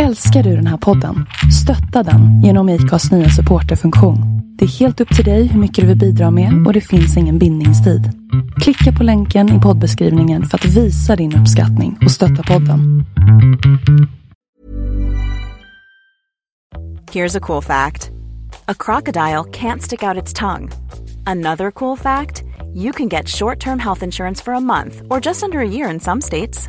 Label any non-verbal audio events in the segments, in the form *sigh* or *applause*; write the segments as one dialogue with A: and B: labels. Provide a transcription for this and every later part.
A: Älskar du den här podden? Stötta den genom IKAs nya supporterfunktion. Det är helt upp till dig hur mycket du vill bidra med och det finns ingen bindningstid. Klicka på länken i poddbeskrivningen för att visa din uppskattning och stötta podden.
B: Here's a cool fact a crocodile can't stick out its tongue. Another cool fact you can get short term health insurance for a month or just under a year in some states.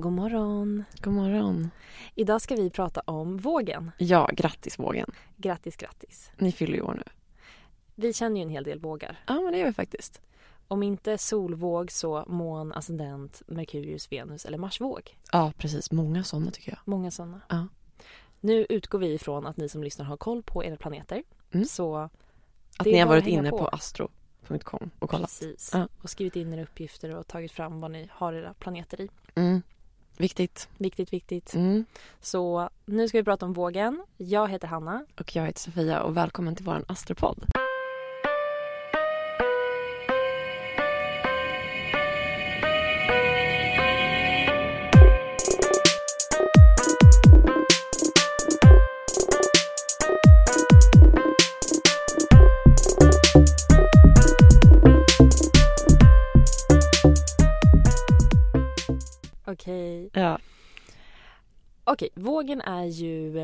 C: God morgon.
D: God morgon.
C: Idag ska vi prata om vågen.
D: Ja, grattis vågen.
C: Grattis, grattis.
D: Ni fyller ju år nu.
C: Vi känner ju en hel del vågar.
D: Ja, men det gör vi faktiskt.
C: Om inte solvåg så mån, ascendent, Merkurius, Venus eller Marsvåg.
D: Ja, precis. Många sådana tycker jag.
C: Många sådana.
D: Ja.
C: Nu utgår vi ifrån att ni som lyssnar har koll på era planeter.
D: Mm.
C: Så
D: Att ni har varit inne
C: på.
D: på, astro.com och kollat.
C: precis.
D: Ja.
C: Och skrivit in era uppgifter och tagit fram vad ni har era planeter i.
D: Mm. Viktigt.
C: Viktigt, viktigt.
D: Mm.
C: Så nu ska vi prata om vågen. Jag heter Hanna.
D: Och jag heter Sofia och välkommen till vår astropodd.
C: Okej.
D: Ja.
C: Okej, vågen är ju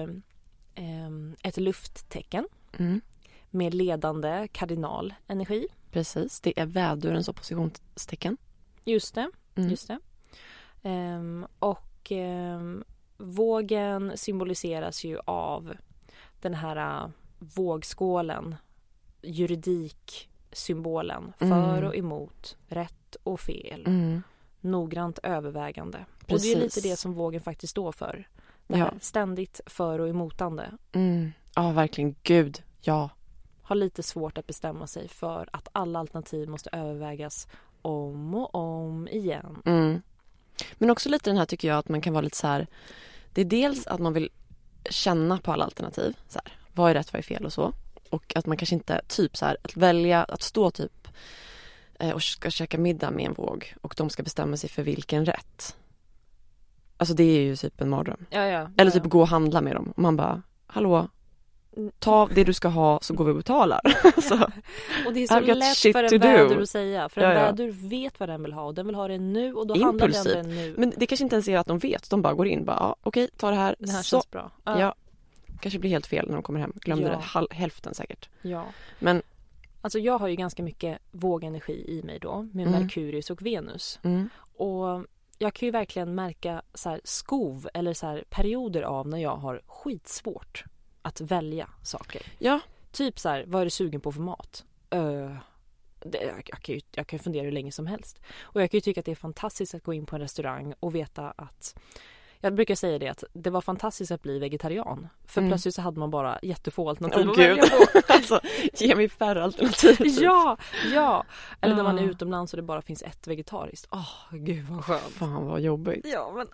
C: ehm, ett lufttecken
D: Mm.
C: med ledande kardinalenergi.
D: Precis. Det är vädurens oppositionstecken.
C: Just det.
D: Mm.
C: Just det. Ehm, och ehm, vågen symboliseras ju av den här äh, vågskålen, juridiksymbolen för
D: Mm.
C: och emot, rätt och fel,
D: Mm.
C: Noggrant övervägande. Och det
D: Precis.
C: är lite det som vågen faktiskt står för. Det här
D: Ja.
C: ständigt för och emotande.
D: Mm. Ja, verkligen. Gud, ja.
C: Har lite svårt att bestämma sig för att alla alternativ måste övervägas om och om igen.
D: Mm. Men också lite den här tycker jag att man kan vara lite så här. Det är dels att man vill känna på alla alternativ. Så här, vad är rätt, vad är fel och så. Och att man kanske inte, typ så här, att välja att stå typ och ska käka middag med en våg och de ska bestämma sig för vilken rätt. Alltså det är ju typ en mardröm.
C: Ja, ja.
D: Eller
C: ja,
D: typ gå och handla med dem och man bara, hallå, ta det du ska ha så går vi och betalar. *laughs* *laughs*
C: ja. Och det är så lätt för en vädur att säga. För en
D: Ja, ja.
C: vädur vet vad den vill ha och den vill ha det nu och då handlar den det nu.
D: men det kanske inte ens är att de vet, de bara går in bara, ja, okej, ta det här.
C: det här
D: så.
C: känns bra.
D: Ja. Kanske blir helt fel när de kommer hem. Glömde
C: Ja.
D: det, hälften säkert.
C: ja.
D: Men
C: Alltså jag har ju ganska mycket vågenergi i mig då med
D: Mm.
C: Merkurius och Venus.
D: mm,
C: Och jag kan ju verkligen märka så här skov eller så här perioder av när jag har skitsvårt att välja saker.
D: ja,
C: Typ så här, vad är du sugen på för mat? Öh, det, jag, jag, kan ju, jag kan ju fundera hur länge som helst. Och jag kan ju tycka att det är fantastiskt att gå in på en restaurang och veta att jag brukar säga det att det var fantastiskt att bli vegetarian. För
D: Mm.
C: plötsligt så hade man bara jättefå alternativ
D: Åh
C: att välja *laughs* på.
D: alltså ge mig färre alternativ. typ.
C: Ja, ja! Eller när man är
D: Ah.
C: utomlands och det bara finns ett vegetariskt. Åh, gud vad skönt.
D: Fan vad jobbigt.
C: Ja, men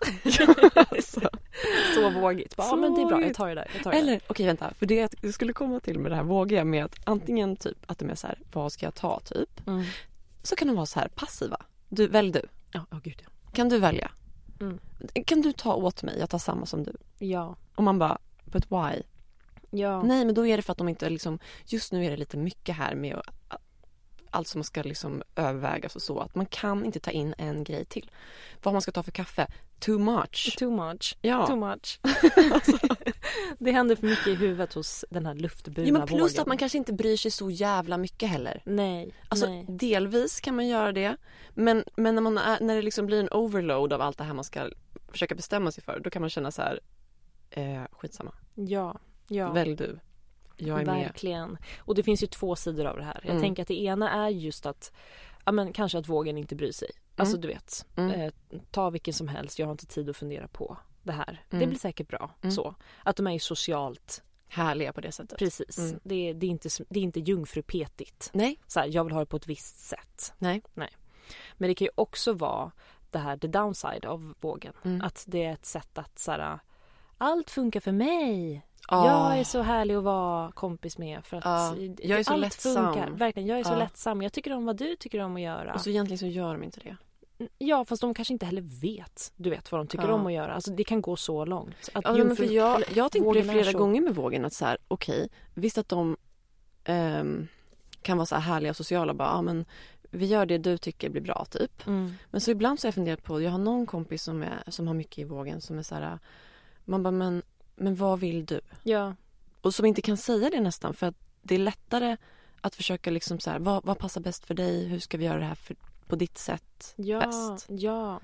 D: Alltså. *laughs* *laughs*
C: så vågigt. Bara,
D: Så
C: ja, men det är bra, jag tar det där. Jag tar det.
D: Eller okej vänta, för det jag skulle komma till med det här vågiga med att antingen typ att de är så här, vad ska jag ta typ?
C: Mm.
D: Så kan de vara så här passiva. Du, välj du.
C: Ja, åh gud ja.
D: Kan du välja?
C: Mm.
D: Kan du ta åt mig? Jag tar samma som du.
C: Ja,
D: Och man bara, but why?
C: ja.
D: Nej men då är det för att de inte liksom, just nu är det lite mycket här med att allt som ska liksom övervägas och så. Att man kan inte ta in en grej till. Vad man ska ta för kaffe, too much.
C: Too much.
D: Ja.
C: Too much. *laughs* det händer för mycket i huvudet hos den här luftburna
D: Ja, men plus
C: vågen.
D: att man kanske inte bryr sig så jävla mycket heller.
C: Nej,
D: Alltså
C: nej.
D: delvis kan man göra det. Men, men när, man är, när det liksom blir en overload av allt det här man ska försöka bestämma sig för. Då kan man känna så här, eh, skitsamma.
C: Ja, ja.
D: Välj du. Jag är med.
C: Verkligen. Och det finns ju två sidor av det här. Jag
D: Mm.
C: tänker att det ena är just att ja, men kanske att vågen inte bryr sig. Alltså du vet,
D: Mm.
C: eh, ta vilken som helst, jag har inte tid att fundera på det här. Det
D: Mm.
C: blir säkert bra.
D: Mm.
C: Så. Att de är ju socialt,
D: Härliga på det sättet.
C: precis.
D: Mm.
C: Det, är, det, är inte, det är inte jungfrupetigt.
D: Nej,
C: Så här, jag vill ha det på ett visst sätt.
D: nej.
C: Men det kan ju också vara det här, the downside av vågen.
D: Mm.
C: Att det är ett sätt att så här, allt funkar för mig.
D: Ah.
C: Jag är så härlig att vara kompis med för att
D: Ja, jag är så
C: allt
D: lättsam.
C: funkar. Verkligen, jag är så
D: Ja.
C: lättsam. Jag tycker om vad du tycker om att göra.
D: Och så egentligen så gör de inte det.
C: Ja, fast de kanske inte heller vet, du vet vad de tycker om att göra. Alltså det kan gå så långt. Att
D: Ja, men för jag, jag har tänkt på det flera gånger med vågen att så här, okej, visst att de ehm, kan vara så här härliga och sociala bara, ja men vi gör det du tycker blir bra typ.
C: Mm.
D: Men så ibland så har jag funderat på, jag har någon kompis som, är, som har mycket i vågen som är så här, man bara men, men vad vill du?
C: Ja,
D: Och som inte kan säga det nästan för att det är lättare att försöka liksom så här, vad, vad passar bäst för dig? Hur ska vi göra det här för, på ditt sätt
C: ja,
D: bäst?
C: ja.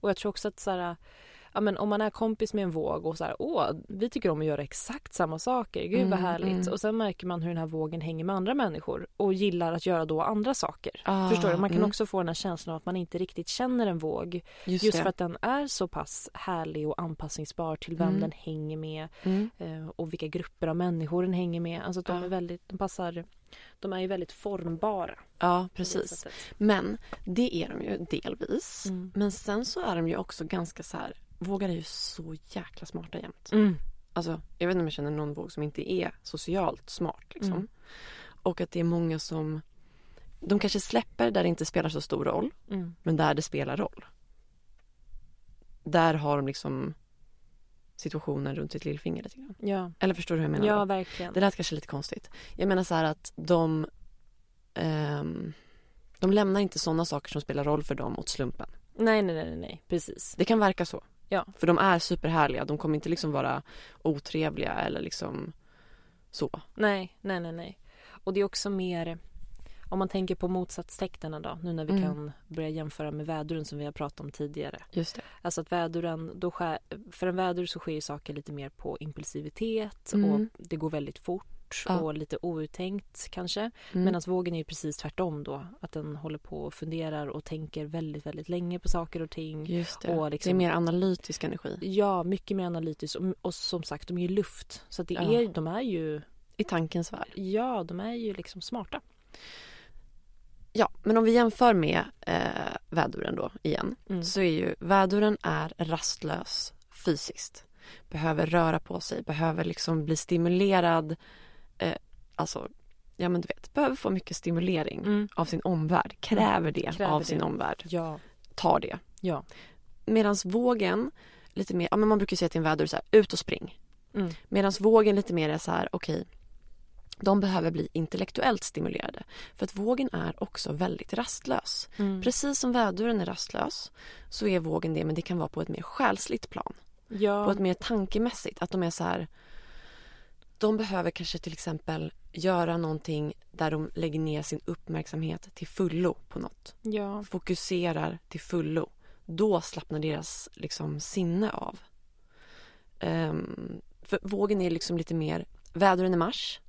C: Och jag tror också att så här, ja, men om man är kompis med en våg och så här, åh, vi tycker om att göra exakt samma saker, gud vad
D: Mm,
C: härligt.
D: mm.
C: Och sen märker man hur den här vågen hänger med andra människor och gillar att göra då andra saker.
D: Ah,
C: Förstår du? Man kan
D: mm.
C: också få den här känslan av att man inte riktigt känner en våg.
D: Just,
C: Just för att den är så pass härlig och anpassningsbar till vem
D: Mm.
C: den hänger med
D: Mm.
C: eh, och vilka grupper av människor den hänger med. Alltså att de
D: Ja.
C: är väldigt, de passar, de är ju väldigt formbara.
D: Ja, precis. Men det är de ju delvis.
C: Mm.
D: Men sen så är de ju också ganska så här, vågar är ju så jäkla smarta jämt.
C: Mm.
D: Alltså, jag vet inte om jag känner någon våg som inte är socialt smart liksom.
C: Mm.
D: Och att det är många som, de kanske släpper där det inte spelar så stor roll,
C: Mm.
D: men där det spelar roll. Där har de liksom situationen runt sitt lillfinger lite grann.
C: Ja,
D: Eller förstår du hur jag menar?
C: ja
D: då?
C: verkligen.
D: Det lät kanske lite konstigt. Jag menar så här att de ehm, de lämnar inte sådana saker som spelar roll för dem åt slumpen.
C: Nej, nej, nej, nej, precis.
D: Det kan verka så.
C: Ja.
D: För de är superhärliga. De kommer inte liksom vara otrevliga eller liksom så.
C: Nej, nej, nej, nej. Och det är också mer om man tänker på motsatstecknen då, nu när vi
D: Mm.
C: kan börja jämföra med väduren som vi har pratat om tidigare.
D: Just det.
C: Alltså att väduren, då sker, för en vädur så sker ju saker lite mer på impulsivitet
D: Mm.
C: och det går väldigt fort
D: Ja.
C: och lite outtänkt kanske.
D: Mm.
C: Medan vågen är ju precis tvärtom då. Att den håller på och funderar och tänker väldigt, väldigt länge på saker och ting.
D: Just det.
C: och liksom-
D: Det är mer analytisk energi.
C: Ja, mycket mer analytiskt och, och som sagt, de är ju luft. Så det
D: Ja.
C: är, de är ju,
D: I tankens värld.
C: ja, de är ju liksom smarta.
D: Ja, men om vi jämför med eh, väduren då igen.
C: Mm.
D: Så är ju väduren är rastlös fysiskt. Behöver röra på sig, behöver liksom bli stimulerad. Eh, alltså, ja men du vet, behöver få mycket stimulering
C: Mm.
D: av sin omvärld. Kräver det
C: Kräver
D: av
C: det.
D: sin omvärld.
C: Ja,
D: Tar det.
C: ja.
D: Medan vågen, lite mer, ja men man brukar säga till en vädur så här, ut och spring.
C: Mm.
D: Medan vågen lite mer är så här, okej, de behöver bli intellektuellt stimulerade. För att vågen är också väldigt rastlös.
C: Mm.
D: Precis som väduren är rastlös så är vågen det, men det kan vara på ett mer själsligt plan.
C: Ja.
D: På ett mer tankemässigt. Att de är så här, de behöver kanske till exempel göra någonting där de lägger ner sin uppmärksamhet till fullo på något.
C: ja.
D: Fokuserar till fullo. Då slappnar deras liksom sinne av. Ehm, för vågen är liksom lite mer, väduren är Mars,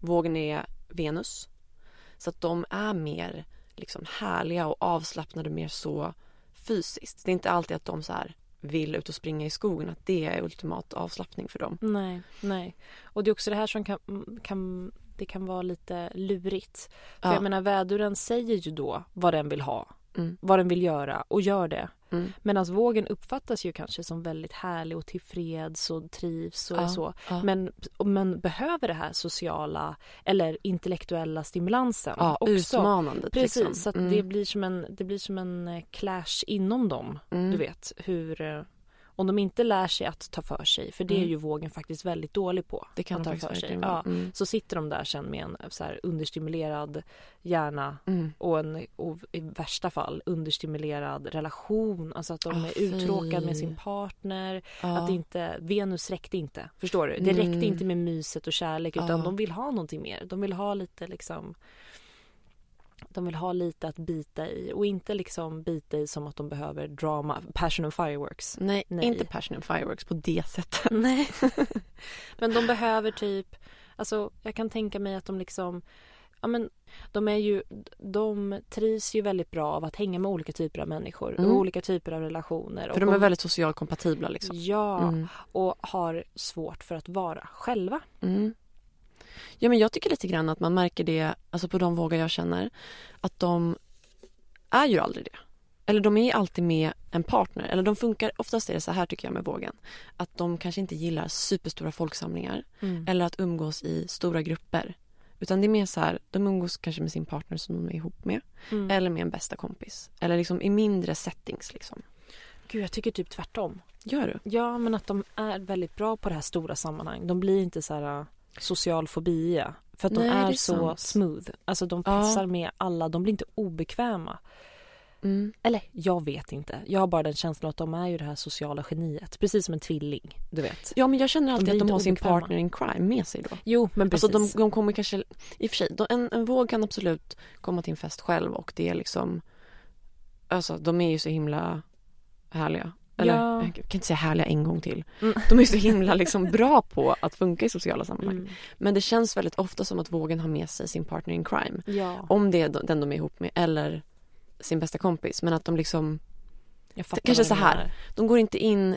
D: vågen är Venus. Så att de är mer liksom härliga och avslappnade mer så fysiskt. Det är inte alltid att de så här vill ut och springa i skogen, att det är ultimat avslappning för dem.
C: Nej, nej. Och det är också det här som kan, kan det kan vara lite lurigt. För
D: Ja.
C: jag menar väduren säger ju då vad den vill ha,
D: Mm.
C: vad den vill göra och gör det.
D: Mm.
C: Medan vågen uppfattas ju kanske som väldigt härlig och tillfreds och trivs och
D: Ja,
C: så.
D: ja.
C: Men, men behöver det här sociala eller intellektuella stimulansen
D: Ja,
C: också.
D: utmanande.
C: Precis,
D: liksom.
C: så
D: Mm.
C: det, blir som en, det blir som en eh, clash inom dem.
D: Mm.
C: Du vet hur... om de inte lär sig att ta för sig, för det är
D: Mm.
C: ju vågen faktiskt väldigt dålig på.
D: Det kan
C: att ta för sig. Ja.
D: Mm.
C: så sitter de där sen med en så här understimulerad hjärna
D: Mm.
C: och, en, och i värsta fall understimulerad relation. Alltså att de
D: Ah,
C: är
D: fy.
C: uttråkade med sin partner.
D: Ja.
C: Att inte, Venus räckte inte. Förstår du? Det räckte
D: Mm.
C: inte med myset och kärlek utan
D: Ja.
C: de vill ha någonting mer. De vill ha lite liksom de vill ha lite att bita i och inte liksom bita i som att de behöver drama, passion and fireworks.
D: Nej,
C: Nej.
D: inte passion and fireworks på det sättet.
C: Nej. *laughs* men de behöver typ, alltså jag kan tänka mig att de liksom, ja men de är ju, de trivs ju väldigt bra av att hänga med olika typer av människor
D: Mm.
C: och olika typer av relationer.
D: För de är väldigt socialt kompatibla liksom.
C: Ja,
D: Mm.
C: och har svårt för att vara själva.
D: Mm. Ja, men jag tycker lite grann att man märker det, alltså på de vågar jag känner, att de är ju aldrig det. Eller de är alltid med en partner. Eller de funkar, oftast är det så här tycker jag med vågen. Att de kanske inte gillar superstora folksamlingar. Eller att umgås i stora grupper. Utan det är mer så här, de umgås kanske med sin partner som de är ihop med.
C: Mm.
D: Eller med en bästa kompis. Eller liksom i mindre settings liksom.
C: Gud, jag tycker typ tvärtom.
D: Gör du?
C: Ja, men att de är väldigt bra på det här stora sammanhang. De blir inte så här social fobia. För att de
D: Nej, det
C: är,
D: är
C: så
D: sant.
C: smooth. Alltså de
D: Ja.
C: passar med alla. De blir inte obekväma.
D: Mm.
C: Eller jag vet inte. Jag har bara den känslan att de är ju det här sociala geniet. Precis som en tvilling, du vet.
D: Ja men jag känner alltid
C: blir
D: att de har sin partner in crime med sig då.
C: Jo, men precis.
D: Alltså de, de kommer kanske, i och för sig, de, en, en våg kan absolut komma till en fest själv och det är liksom, alltså de är ju så himla härliga. Eller
C: Ja.
D: jag kan inte säga härliga en gång till.
C: Mm. *laughs*
D: De är så himla liksom bra på att funka i sociala sammanhang.
C: Mm.
D: Men det känns väldigt ofta som att vågen har med sig sin partner in crime.
C: Ja,
D: Om det är den de är ihop med eller sin bästa kompis. Men att de liksom, kanske så här. de går inte in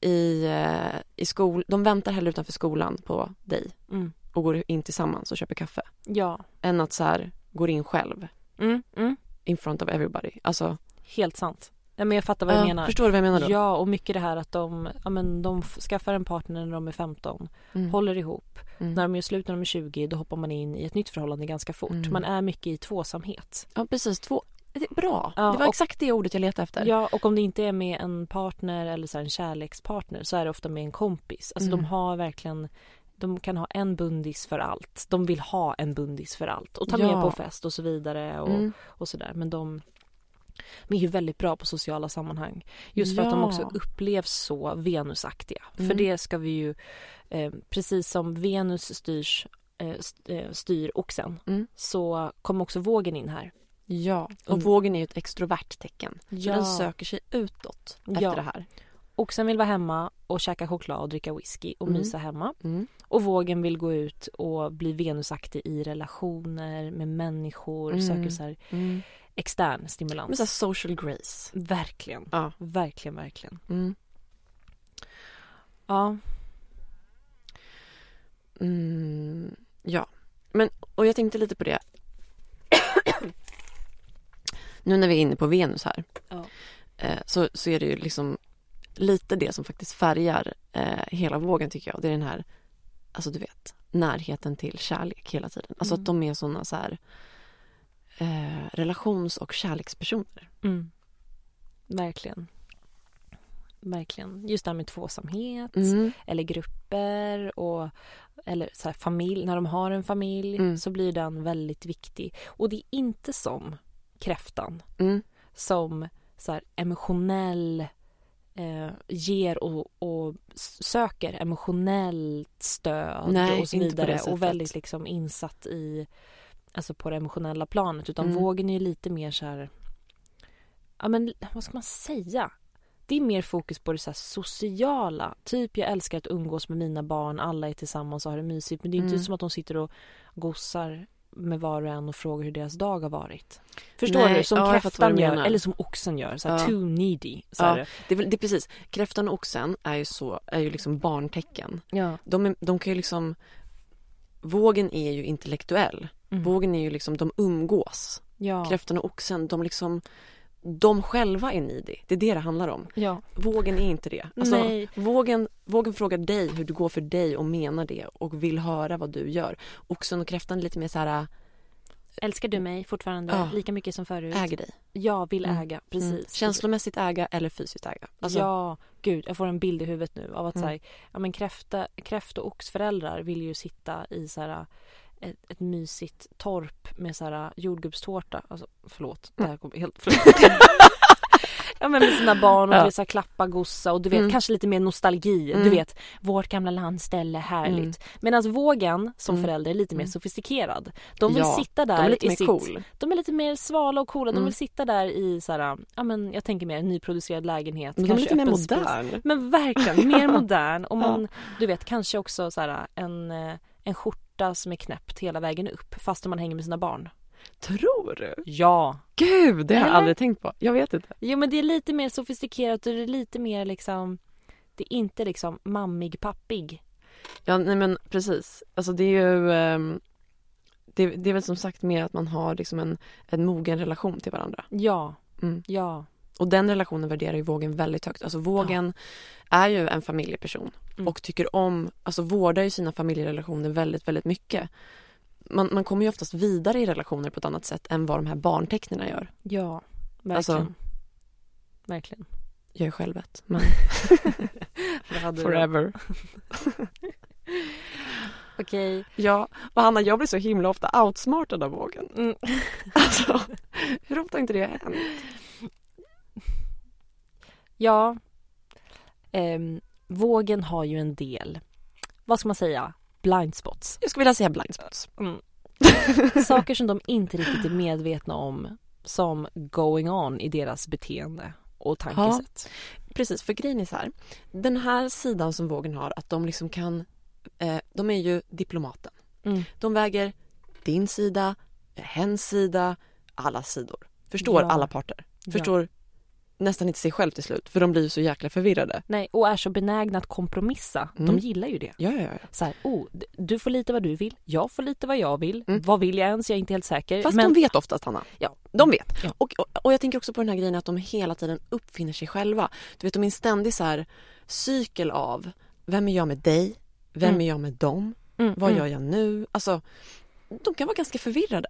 D: i, eh, i skol, de väntar hellre utanför skolan på dig
C: Mm.
D: och går in tillsammans och köper kaffe.
C: Ja.
D: än att så här, går in själv
C: Mm, mm.
D: in front of everybody. Alltså,
C: Helt sant. Ja, men jag fattar vad du
D: ja,
C: menar.
D: Förstår du vad jag menar då?
C: Ja, och mycket det här att de, ja, men de skaffar en partner när de är 15,
D: Mm.
C: håller ihop.
D: Mm.
C: När de är slut när de är 20, då hoppar man in i ett nytt förhållande ganska fort.
D: Mm.
C: Man är mycket i tvåsamhet.
D: Ja, precis. Två. Är bra.
C: Ja,
D: det var
C: och-
D: exakt det ordet jag letade efter.
C: Ja, och om det inte är med en partner eller så en kärlekspartner så är det ofta med en kompis. Alltså
D: Mm.
C: de har verkligen de kan ha en bundis för allt. De vill ha en bundis för allt och ta
D: Ja.
C: med på fest och så vidare och,
D: Mm.
C: och sådär. Men de, de är ju väldigt bra på sociala sammanhang. Just för att de
D: Ja.
C: också upplevs så venusaktiga. För
D: Mm.
C: det ska vi ju, eh, precis som Venus styrs, eh, eh, styr oxen
D: Mm.
C: så kommer också vågen in här.
D: Ja, och
C: Mm.
D: vågen är ju ett extrovert tecken. Så
C: Ja.
D: den söker sig utåt
C: Ja.
D: efter det här.
C: Oxen vill vara hemma och käka choklad och dricka whisky och
D: Mm.
C: mysa hemma.
D: Mm.
C: Och vågen vill gå ut och bli venusaktig i relationer med människor,
D: Mm.
C: söker så här
D: Mm.
C: Extern stimulans.
D: Men så social grace.
C: Verkligen,
D: Ja.
C: verkligen, verkligen.
D: Mm.
C: Ja,
D: Mm. Ja, men och jag tänkte lite på det. nu när vi är inne på Venus här.
C: Ja.
D: Eh, så, så är det ju liksom lite det som faktiskt färgar eh, hela vågen tycker jag. Det är den här, alltså du vet, närheten till kärlek hela tiden. Alltså
C: Mm.
D: att de är sådana så här eh, relations och kärlekspersoner.
C: mm. verkligen. Verkligen. Just det här med tvåsamhet
D: Mm.
C: eller grupper och eller så här familj. När de har en familj
D: Mm.
C: så blir den väldigt viktig. Och det är inte som kräftan
D: Mm.
C: som så här emotionell eh, ger och, och söker emotionellt stöd
D: Nej,
C: och så vidare och väldigt liksom insatt i alltså på det emotionella planet utan
D: Mm.
C: vågen är lite mer så här ja men vad ska man säga det är mer fokus på det så sociala. Typ jag älskar att umgås med mina barn, alla är tillsammans och har det mysigt. Men det är inte
D: Mm.
C: som att de sitter och gossar med var och en och frågar hur deras dag har varit. Förstår
D: Nej,
C: du? Som
D: ja,
C: kräftan gör, eller som oxen gör. Så här,
D: Ja.
C: Too needy. Så
D: Ja. Det, det är precis, kräftan och oxen är ju så, är ju liksom barntecken.
C: Ja.
D: De, är, de kan ju liksom, vågen är ju intellektuell.
C: Mm.
D: Vågen är ju liksom, de umgås.
C: ja.
D: Kräftan och oxen, de liksom de själva är needy. Det är det det handlar om.
C: ja.
D: Vågen är inte det. Alltså,
C: Nej.
D: Vågen, vågen frågar dig hur det går för dig och menar det och vill höra vad du gör. Oxen och kräftan är lite mer så här
C: Älskar du mig fortfarande
D: Ja.
C: lika mycket som förut?
D: äger dig.
C: Jag vill
D: Mm.
C: äga, precis.
D: Mm. Känslomässigt äga eller fysiskt äga. Alltså,
C: Ja, gud, jag får en bild i huvudet nu av att
D: Mm.
C: så här, ja, men kräfta, kräft och oxföräldrar vill ju sitta i så här, ett, ett mysigt torp med så här, jordgubbstårta. Alltså, förlåt, det här kommer helt... Förlåt. *laughs* *laughs* ja, men med sina barn och
D: Ja.
C: du så här, klappa gossa och du vet
D: Mm.
C: kanske lite mer nostalgi. Du
D: Mm.
C: vet, vårt gamla landställe, härligt.
D: Mm.
C: Medan vågen som
D: Mm.
C: förälder är lite mer
D: Mm.
C: sofistikerad. De vill
D: Ja,
C: sitta där
D: de är lite
C: i
D: mer
C: sitt
D: cool.
C: de är lite mer svala och coola. De
D: Mm.
C: vill sitta där i så här, ja men jag tänker mer nyproducerad lägenhet.
D: Men de är lite mer
C: öppen spis.
D: modern.
C: Men verkligen, mer *laughs* modern. Och man, du vet, kanske också så här, en, eh, en skjorta som är knäppt hela vägen upp fast man hänger med sina barn.
D: Tror du?
C: Ja.
D: Gud, det har jag
C: Eller?
D: aldrig tänkt på. Jag vet inte.
C: Jo men det är lite mer sofistikerat och det är lite mer liksom det är inte liksom mammig pappig.
D: Ja, nej men precis. Alltså det är ju ehm, det, det är väl som sagt mer att man har liksom en, en mogen relation till varandra.
C: Ja,
D: Mm.
C: ja.
D: Och den relationen värderar ju vågen väldigt högt. Alltså vågen är ju en familjeperson
C: Mm.
D: och tycker om, alltså vårdar ju sina familjerelationer väldigt, väldigt mycket. Man, man kommer ju oftast vidare i relationer på ett annat sätt än vad de här barntecknen gör.
C: Ja, verkligen.
D: Alltså-
C: verkligen.
D: Jag är själv ett, men *laughs* forever. *laughs*
C: Okej.
D: Ja, och Hanna, jag blir så himla ofta outsmartad av vågen.
C: Mm. *laughs*
D: Alltså, hur ofta har inte det hänt?
C: Ja. Ehm, vågen har ju en del, vad ska man säga, blind spots.
D: Jag skulle vilja säga blind spots.
C: Mm. *laughs* Saker som de inte riktigt är medvetna om som going on i deras beteende och tankesätt.
D: Precis, för grejen är så här. Den här sidan som vågen har, att de liksom kan... Eh, de är ju diplomaten.
C: Mm.
D: De väger din sida, hens sida, alla sidor. Förstår
C: Ja.
D: alla parter. Förstår nästan inte sig själv till slut, för de blir ju så jäkla förvirrade.
C: Nej, och är så benägna att kompromissa.
D: Mm.
C: De gillar ju det.
D: Ja, ja, ja.
C: Så här, oh, du får lite vad du vill, jag får lite vad jag vill.
D: Mm.
C: Vad vill jag ens? Jag är inte helt säker.
D: Fast
C: men...
D: de vet oftast, Hanna.
C: Ja.
D: De vet.
C: Ja.
D: Och, och, och jag tänker också på den här grejen att de hela tiden uppfinner sig själva. Du vet, de är en ständig så här cykel av vem är jag med dig? Vem
C: Mm.
D: är jag med dem?
C: Mm,
D: Vad
C: mm,
D: gör jag nu? Alltså, de kan vara ganska förvirrade.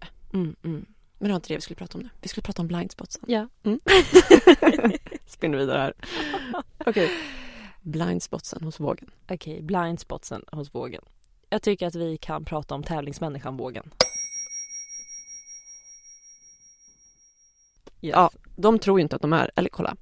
C: Mm, mm.
D: Men det var inte det vi skulle prata om nu. Vi skulle prata om blindspotsen.
C: Ja. *laughs*
D: Spinner vidare här. Okej. Blindspotsen hos vågen.
C: Okej, blind spotsen hos vågen. Jag tycker att vi kan prata om tävlingsmänniskan vågen. Yes.
D: Ja, de tror ju inte att de är, eller kolla.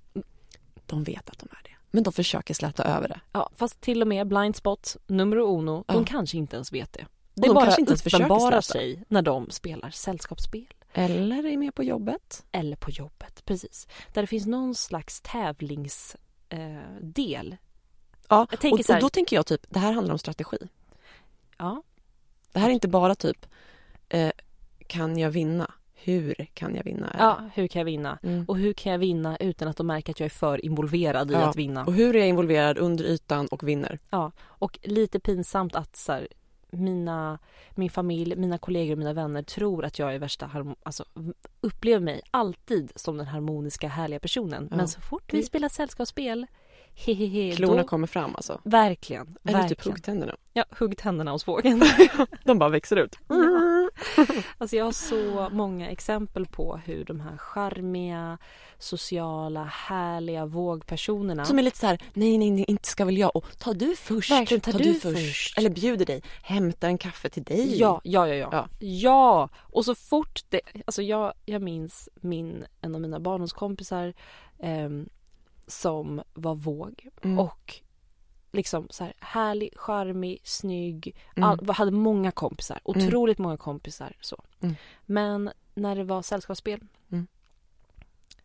D: De vet att de är det. Men de försöker släta över det.
C: Ja, fast till och med blind spot, numero uno, de
D: Ja.
C: kanske inte ens vet det. Det
D: de
C: bara
D: inte ens
C: uppenbarar sig när de spelar sällskapsspel.
D: Eller är med på jobbet.
C: Eller på jobbet, precis. Där det finns någon slags tävlingsdel. Eh.
D: Ja, och,
C: här-
D: och då tänker jag typ, det här handlar om strategi.
C: ja,
D: Det här är inte bara typ, eh, kan jag vinna? Hur kan jag vinna?
C: ja, hur kan jag vinna?
D: Mm.
C: Och hur kan jag vinna utan att de märker att jag är för involverad i
D: Ja,
C: att vinna?
D: Och hur är jag involverad under ytan och vinner?
C: Ja, och lite pinsamt att så här, mina, min familj, mina kollegor och mina vänner tror att jag är värsta alltså upplever mig alltid som den harmoniska härliga personen.
D: Ja.
C: Men så fort vi spelar sällskapsspel, hehehe,
D: Klorna
C: då,
D: kommer fram alltså.
C: verkligen,
D: Eller typ
C: verkligen.
D: huggtänderna.
C: Ja, hugg tänderna hos vågen. *laughs*
D: De bara växer ut.
C: Ja. Alltså jag har så många exempel på hur de här charmiga, sociala, härliga vågpersonerna
D: Som är lite så här, nej, nej, nej, inte ska väl jag. Och ta du först.
C: Verkligen, ta du först.
D: Eller bjuder dig, hämtar en kaffe till dig.
C: Ja, ja, ja, ja.
D: Ja.
C: Ja! Och så fort det... Alltså jag, jag minns min, en av mina barndomskompisar ehm, som var våg
D: Mm.
C: och liksom så här härlig, charmig, snygg.
D: Mm.
C: All, hade många kompisar, otroligt många kompisar. så.
D: Mm.
C: Men när det var sällskapsspel,
D: Mm.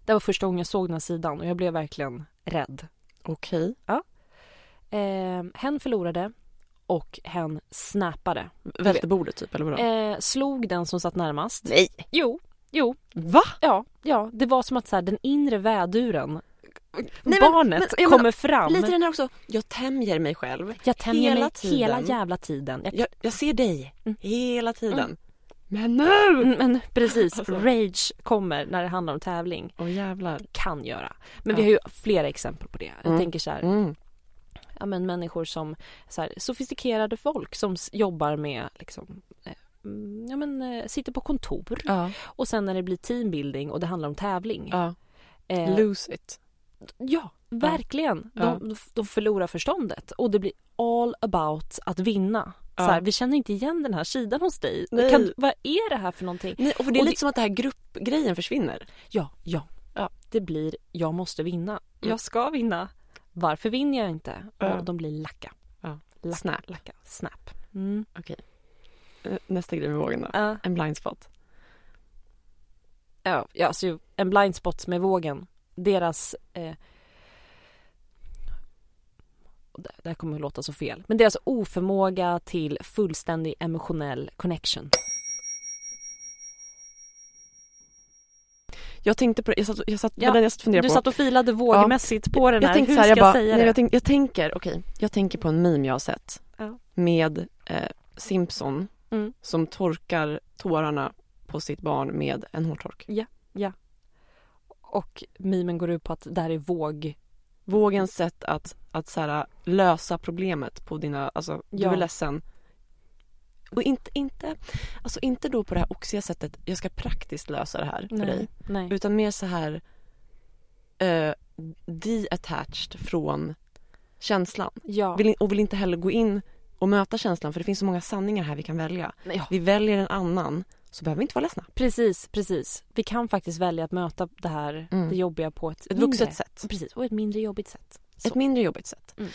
C: det var första gången jag såg den här sidan och jag blev verkligen rädd.
D: Okej.
C: Eh, hen förlorade och hen snappade.
D: Välte bordet typ, eller vadå?
C: Eh, slog den som satt närmast.
D: nej!
C: Jo, jo,
D: Va?
C: ja, ja. Det var som att så här, den inre väduren,
D: men-
C: barnet,
D: men- menar,
C: kommer fram.
D: Lite den här också, jag tämjer mig själv.
C: jag tämjer
D: hela
C: mig
D: tiden.
C: hela jävla tiden. Jag,
D: Jag, jag ser dig
C: Mm.
D: hela tiden.
C: Mm.
D: Men nu!
C: Mm, men *laughs* precis,
D: Alltså.
C: rage kommer när det handlar om tävling.
D: Åh jävlar.
C: Kan göra. Men
D: Ja.
C: vi har ju flera exempel på det. Jag
D: Mm.
C: tänker så här,
D: Mm.
C: ja, men människor som så här, sofistikerade folk som jobbar med liksom, eh, ja, men, eh, sitter på kontor
D: Ja.
C: och sen när det blir teambuilding och det handlar om tävling.
D: ja.
C: eh,
D: Lose it.
C: Ja, verkligen.
D: Ja.
C: De, de förlorar förståndet och det blir all about att vinna.
D: Ja.
C: Så här, vi känner inte igen den här sidan hos dig. Kan, vad är det här för någonting?
D: Nej, och det är
C: Och
D: lite
C: det-
D: som att det här gruppgrejen försvinner.
C: Ja, ja,
D: Ja.
C: Det blir jag måste vinna.
D: Mm.
C: Jag ska vinna. Varför vinner jag inte?
D: Ja.
C: Och de blir lacka.
D: Ja.
C: Lacka,
D: Snap.
C: Lacka. Snap. Mm.
D: Okej. Eh, Nästa grej med vågen då.
C: Ja.
D: En blind spot.
C: Ja, ja, alltså en blind spot med vågen. Deras... Eh, det här kommer att låta så fel. Men deras oförmåga till fullständig emotionell connection.
D: Jag tänkte på det, jag satt, jag satt,
C: Ja,
D: ja, den jag satt och funderade
C: Du
D: på.
C: satt och filade vågmässigt på den
D: jag
C: här.
D: tänkte
C: Hur
D: så här,
C: ska
D: jag,
C: jag,
D: bara,
C: säga
D: nej, jag, tänk, jag tänker, okej, jag tänker på en meme jag har sett.
C: Ja.
D: Med eh, Simpson
C: Mm.
D: som torkar tårarna på sitt barn med en hårtork.
C: Och mimen går ut på att det här är våg.
D: Vågens sätt att, att så här, lösa problemet på dina, alltså du
C: Ja.
D: är ledsen. Och inte, inte, alltså inte då på det här oxiga sättet, jag ska praktiskt lösa det här för dig.
C: nej.
D: Utan mer så här eh, detached från känslan.
C: Ja.
D: Vill, och vill inte heller gå in och möta känslan för det finns så många sanningar här vi kan välja.
C: ja.
D: Vi väljer en annan så behöver vi inte vara ledsna.
C: Precis, precis. Vi kan faktiskt välja att möta det här,
D: Mm.
C: det jobbiga på ett,
D: Ett
C: mindre,
D: vuxet sätt.
C: Precis, och ett mindre jobbigt sätt. Så.
D: Ett mindre jobbigt sätt.
C: Mm.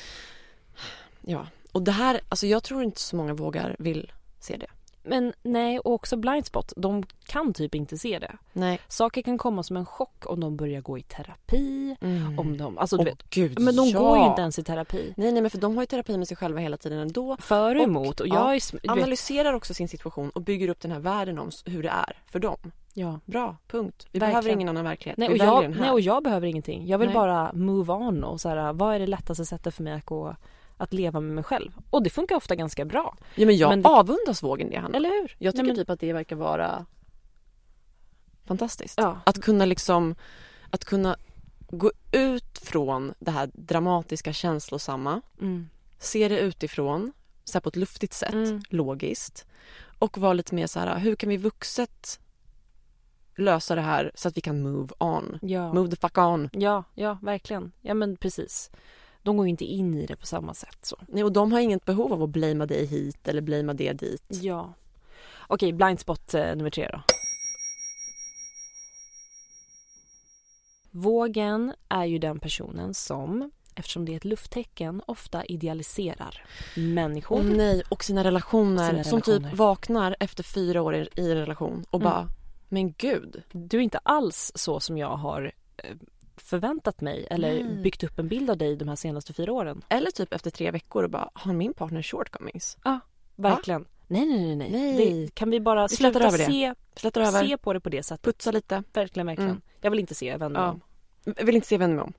D: Ja, och det här, alltså jag tror inte så många vågar vill se det.
C: Men nej, och också blindspot, de kan typ inte se det.
D: Nej.
C: Saker kan komma som en chock om de börjar gå i terapi.
D: Mm.
C: Om de, alltså du
D: Åh,
C: vet,
D: gud,
C: men de
D: ja.
C: går ju inte ens i terapi.
D: Nej, nej, men för de har ju terapi med sig själva hela tiden ändå.
C: För och emot. Och
D: ja,
C: jag är, sm- du vet,
D: Analyserar också sin situation och bygger upp den här världen om hur det är för dem.
C: ja.
D: Bra, punkt. Vi
C: Verkligen.
D: behöver ingen annan verklighet.
C: Nej och, jag, nej och jag behöver ingenting. Jag vill
D: Nej.
C: bara move on och så här, vad är det lättaste sättet för mig att gå att leva med mig själv? Och det funkar ofta ganska bra.
D: ja, men jag
C: men det-
D: avundas vågen det, Hanna.
C: Eller hur?
D: Jag tycker
C: Nej, men-
D: typ att det verkar vara fantastiskt.
C: Ja.
D: Att kunna liksom, att kunna gå ut från det här dramatiska känslosamma,
C: Mm.
D: se det utifrån, så på ett luftigt sätt,
C: Mm.
D: logiskt. Och vara lite mer så här, hur kan vi vuxet lösa det här så att vi kan move on?
C: Ja.
D: Move the fuck on.
C: ja, ja, verkligen. Ja men precis. De går inte in i det på samma sätt så.
D: Nej, och de har inget behov av att blamea dig hit eller blamea det dit.
C: Ja. Okej, blindspot eh, nummer tre då. Vågen är ju den personen som, eftersom det är ett lufttecken, ofta idealiserar människor.
D: Åh nej, och sina relationer,
C: Sina
D: som
C: relationer.
D: typ vaknar efter fyra år i i en relation och
C: Mm.
D: bara, men gud.
C: Du är inte alls så som jag har eh, förväntat mig eller
D: Nej.
C: byggt upp en bild av dig de här senaste fyra åren.
D: Eller typ efter tre veckor och bara, har min partner shortcomings?
C: Verkligen. Nej, nej, nej. nej.
D: Nej.
C: Det, kan vi bara
D: Vi
C: sluta
D: över det.
C: se,
D: Slätar över,
C: se på det på det sättet?
D: putsa lite.
C: Verkligen, verkligen.
D: Mm.
C: Jag vill inte se, jag vänder mig
D: Ja.
C: om.
D: Jag vill inte se vem mig om.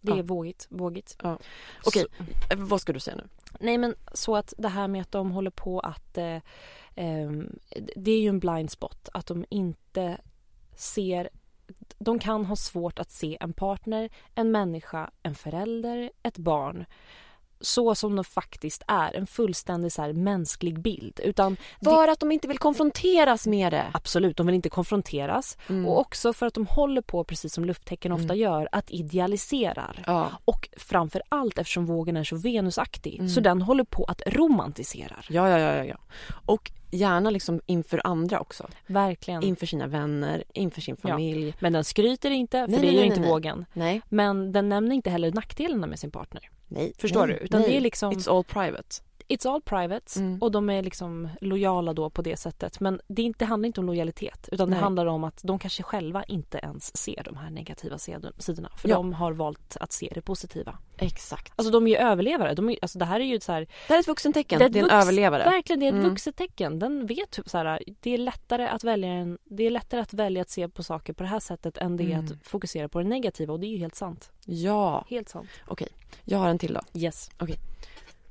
C: Det är
D: Ja.
C: vågigt, vågigt.
D: Ja. Okej.
C: Så-
D: Eh, Vad ska du säga nu?
C: Nej men så att det här med att de håller på att eh, ehm, Det är ju en blind spot att de inte ser De kan ha svårt att se en partner, en människa, en förälder, ett barn så som de faktiskt är, en fullständig så här, mänsklig bild. Utan det,
D: För att de inte vill konfronteras med det.
C: absolut, de vill inte konfronteras.
D: Mm.
C: Och också för att de håller på, precis som lufttecken ofta
D: Mm.
C: gör, att idealiserar.
D: Ja.
C: Och framför allt eftersom vågen är så venusaktig,
D: Mm.
C: så den håller på att romantiserar.
D: Ja, ja, ja, ja, ja. Och gärna liksom inför andra också.
C: Verkligen.
D: Inför sina vänner, inför sin
C: Ja.
D: familj.
C: Men den skryter inte, för
D: Nej,
C: det
D: nej,
C: gör
D: nej,
C: inte
D: nej.
C: vågen.
D: Nej,
C: Men den nämner inte heller nackdelarna med sin partner.
D: nej.
C: Förstår du? Utan det är liksom-
D: It's all private.
C: It's all private
D: Mm.
C: och de är liksom lojala då på det sättet. Men det, är inte, det handlar inte om lojalitet utan det
D: Nej.
C: handlar om att de kanske själva inte ens ser de här negativa sidor- sidorna. För
D: Ja.
C: de har valt att se det positiva.
D: Exakt.
C: Alltså de är ju överlevare. De är, alltså det här är ju så här,
D: Det här är ett vuxentecken.
C: Det
D: Det
C: är
D: är,
C: ett
D: en
C: vux-
D: överlevare.
C: Verkligen, det är ett
D: Mm.
C: vuxet tecken. Den vet så här, det är lättare att välja en, det är lättare att välja att se på saker på det här sättet än det är
D: Mm.
C: att fokusera på det negativa och det är ju helt sant.
D: Ja.
C: Helt sant.
D: Jag har en till då.
C: Yes.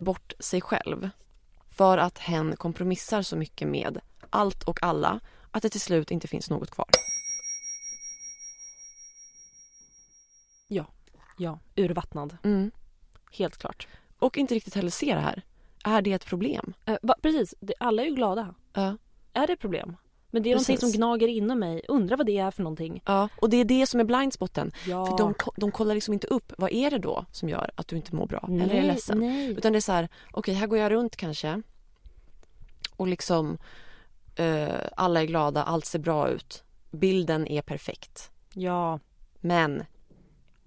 D: Bort sig själv för att hen kompromissar så mycket med allt och alla att det till slut inte finns något kvar.
C: Ja, ja, urvattnad.
D: Mm.
C: Helt klart.
D: Och inte riktigt heller se det här. Är det ett problem?
C: Eh, va, precis, alla är ju glada.
D: Ja.
C: Är det ett problem? Men det är någonting
D: Precis.
C: som gnager inom mig. Undrar vad det är för någonting.
D: ja. Och det är det som är blindspotten.
C: Ja.
D: För de, de kollar liksom inte upp vad är det då som gör att du inte mår bra eller är
C: Nej,
D: ledsen.
C: nej.
D: Utan det är så här, okej här går jag runt kanske och liksom eh, alla är glada, allt ser bra ut. Bilden är perfekt.
C: Ja,
D: Men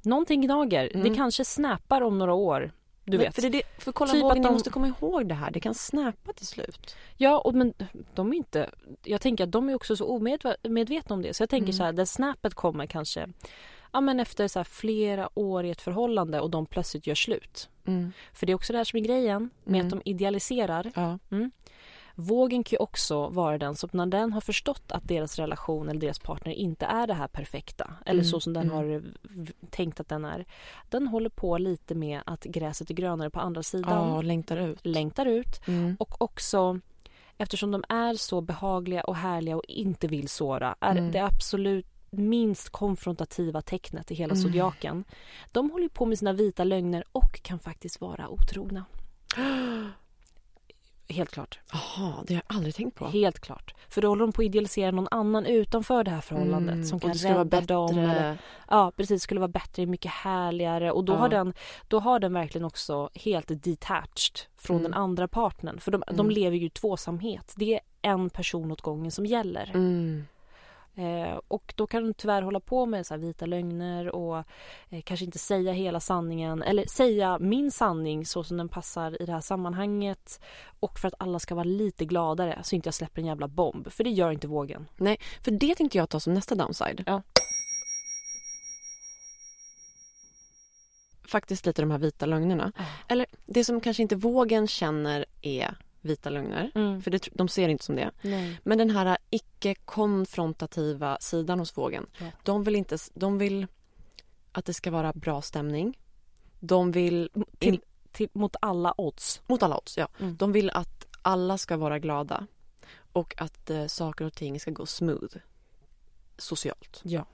C: någonting gnager.
D: Mm.
C: Det kanske snappar om några år. Du vet.
D: För, det, det, för kolla
C: Typ
D: vågen, ni
C: de-
D: måste komma ihåg det här. Det kan snappa till slut.
C: Ja, och men de är inte... Jag tänker att de är också så omedvetna om det. Så jag tänker
D: Mm.
C: så här, där snappet kommer kanske ja, men efter så flera år i ett förhållande och de plötsligt gör slut. För det är också det här som är grejen med
D: Mm.
C: att de idealiserar.
D: Ja.
C: Vågen kan ju också vara den som när den har förstått att deras relation eller deras partner inte är det här perfekta eller
D: Mm,
C: så som den
D: mm.
C: har v- tänkt att den är. Den håller på lite med att gräset är grönare på andra sidan.
D: ja, längtar ut.
C: Längtar ut
D: Mm.
C: och också eftersom de är så behagliga och härliga och inte vill såra är
D: Mm.
C: det absolut minst konfrontativa tecknet i hela
D: Mm.
C: zodiaken. De håller på med sina vita lögner och kan faktiskt vara otrogna. *gasps* *gasps* Helt klart.
D: Jaha, det har jag aldrig tänkt på.
C: Helt klart. För då håller de på att idealisera någon annan utanför det här förhållandet
D: Mm,
C: som kan rädda dem. Eller, ja, precis. Skulle vara bättre, mycket härligare. Och då,
D: Ja.
C: har den, då har den verkligen också helt detached från
D: Mm.
C: den andra partnern. För de, de
D: Mm.
C: lever ju i tvåsamhet. Det är en person åt gången som gäller. Eh, och då kan de tyvärr hålla på med så här vita lögner och eh, kanske inte säga hela sanningen eller säga min sanning så som den passar i det här sammanhanget och för att alla ska vara lite gladare så inte jag släpper en jävla bomb för det gör inte vågen.
D: Nej, för det tänkte jag ta som nästa downside.
C: Ja.
D: Faktiskt lite de här vita lögnerna. Eller det som kanske inte vågen känner är vita lögner.
C: Mm.
D: För det, de ser inte som det.
C: Nej.
D: Men den här icke-konfrontativa sidan hos vågen.
C: Ja.
D: De vill inte, de vill att det ska vara bra stämning. De vill,
C: Till, till, mot alla odds.
D: mot alla odds, ja.
C: Mm.
D: De vill att alla ska vara glada. Och att eh, saker och ting ska gå smooth. Socialt.
C: Ja.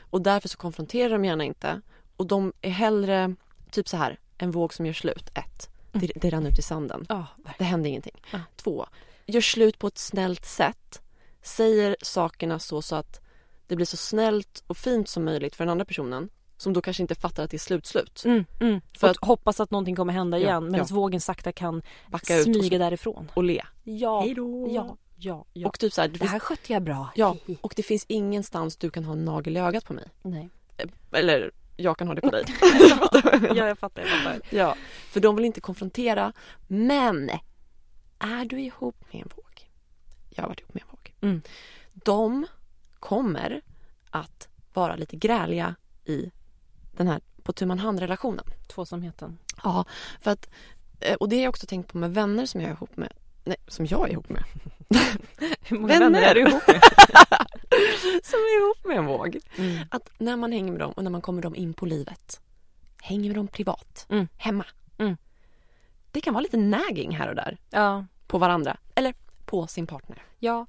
D: Och därför så konfronterar de gärna inte. Och de är hellre, typ så här, en våg som gör slut. Ett, det, det rann ut i sanden.
C: Ja,
D: Det hände ingenting.
C: Ja.
D: Två, gör slut på ett snällt sätt. Säger sakerna så, så att det blir så snällt och fint som möjligt för den andra personen. Som då kanske inte fattar att det är slut-slut.
C: Mm, mm.
D: För att-
C: att hoppas att någonting kommer hända
D: Ja,
C: igen medan
D: ja.
C: vågen sakta kan
D: Backa ut och,
C: smyga därifrån.
D: och le.
C: Ja,
D: Hej då.
C: ja, ja, ja.
D: Och typ så här, det
C: det
D: finns,
C: här skötte jag bra.
D: ja, *laughs* och det finns ingenstans du kan ha en nagel i ögat på mig.
C: Nej.
D: Eller jag kan ha det på dig. *laughs*
C: Ja, jag fattar, jag fattar.
D: ja, för de vill inte konfrontera. Men är du ihop med en våg? Jag har varit ihop med en våg.
C: Mm.
D: De kommer att vara lite gräliga i den här på tu man hand-relationen.
C: Tvåsamheten.
D: Ja, för att, eh, och det har jag också tänkt på med vänner som jag är ihop med. Nej, som jag är ihop med. *laughs*
C: Hur många
D: Vänner.
C: vänner är du ihop med? *laughs*
D: som är ihop med en våg.
C: Mm.
D: Att när man hänger med dem och när man kommer dem in på livet. Hänger med dem privat.
C: Mm.
D: Hemma.
C: Mm.
D: Det kan vara lite nagging här och där.
C: Ja,
D: På varandra. Eller på sin partner.
C: ja.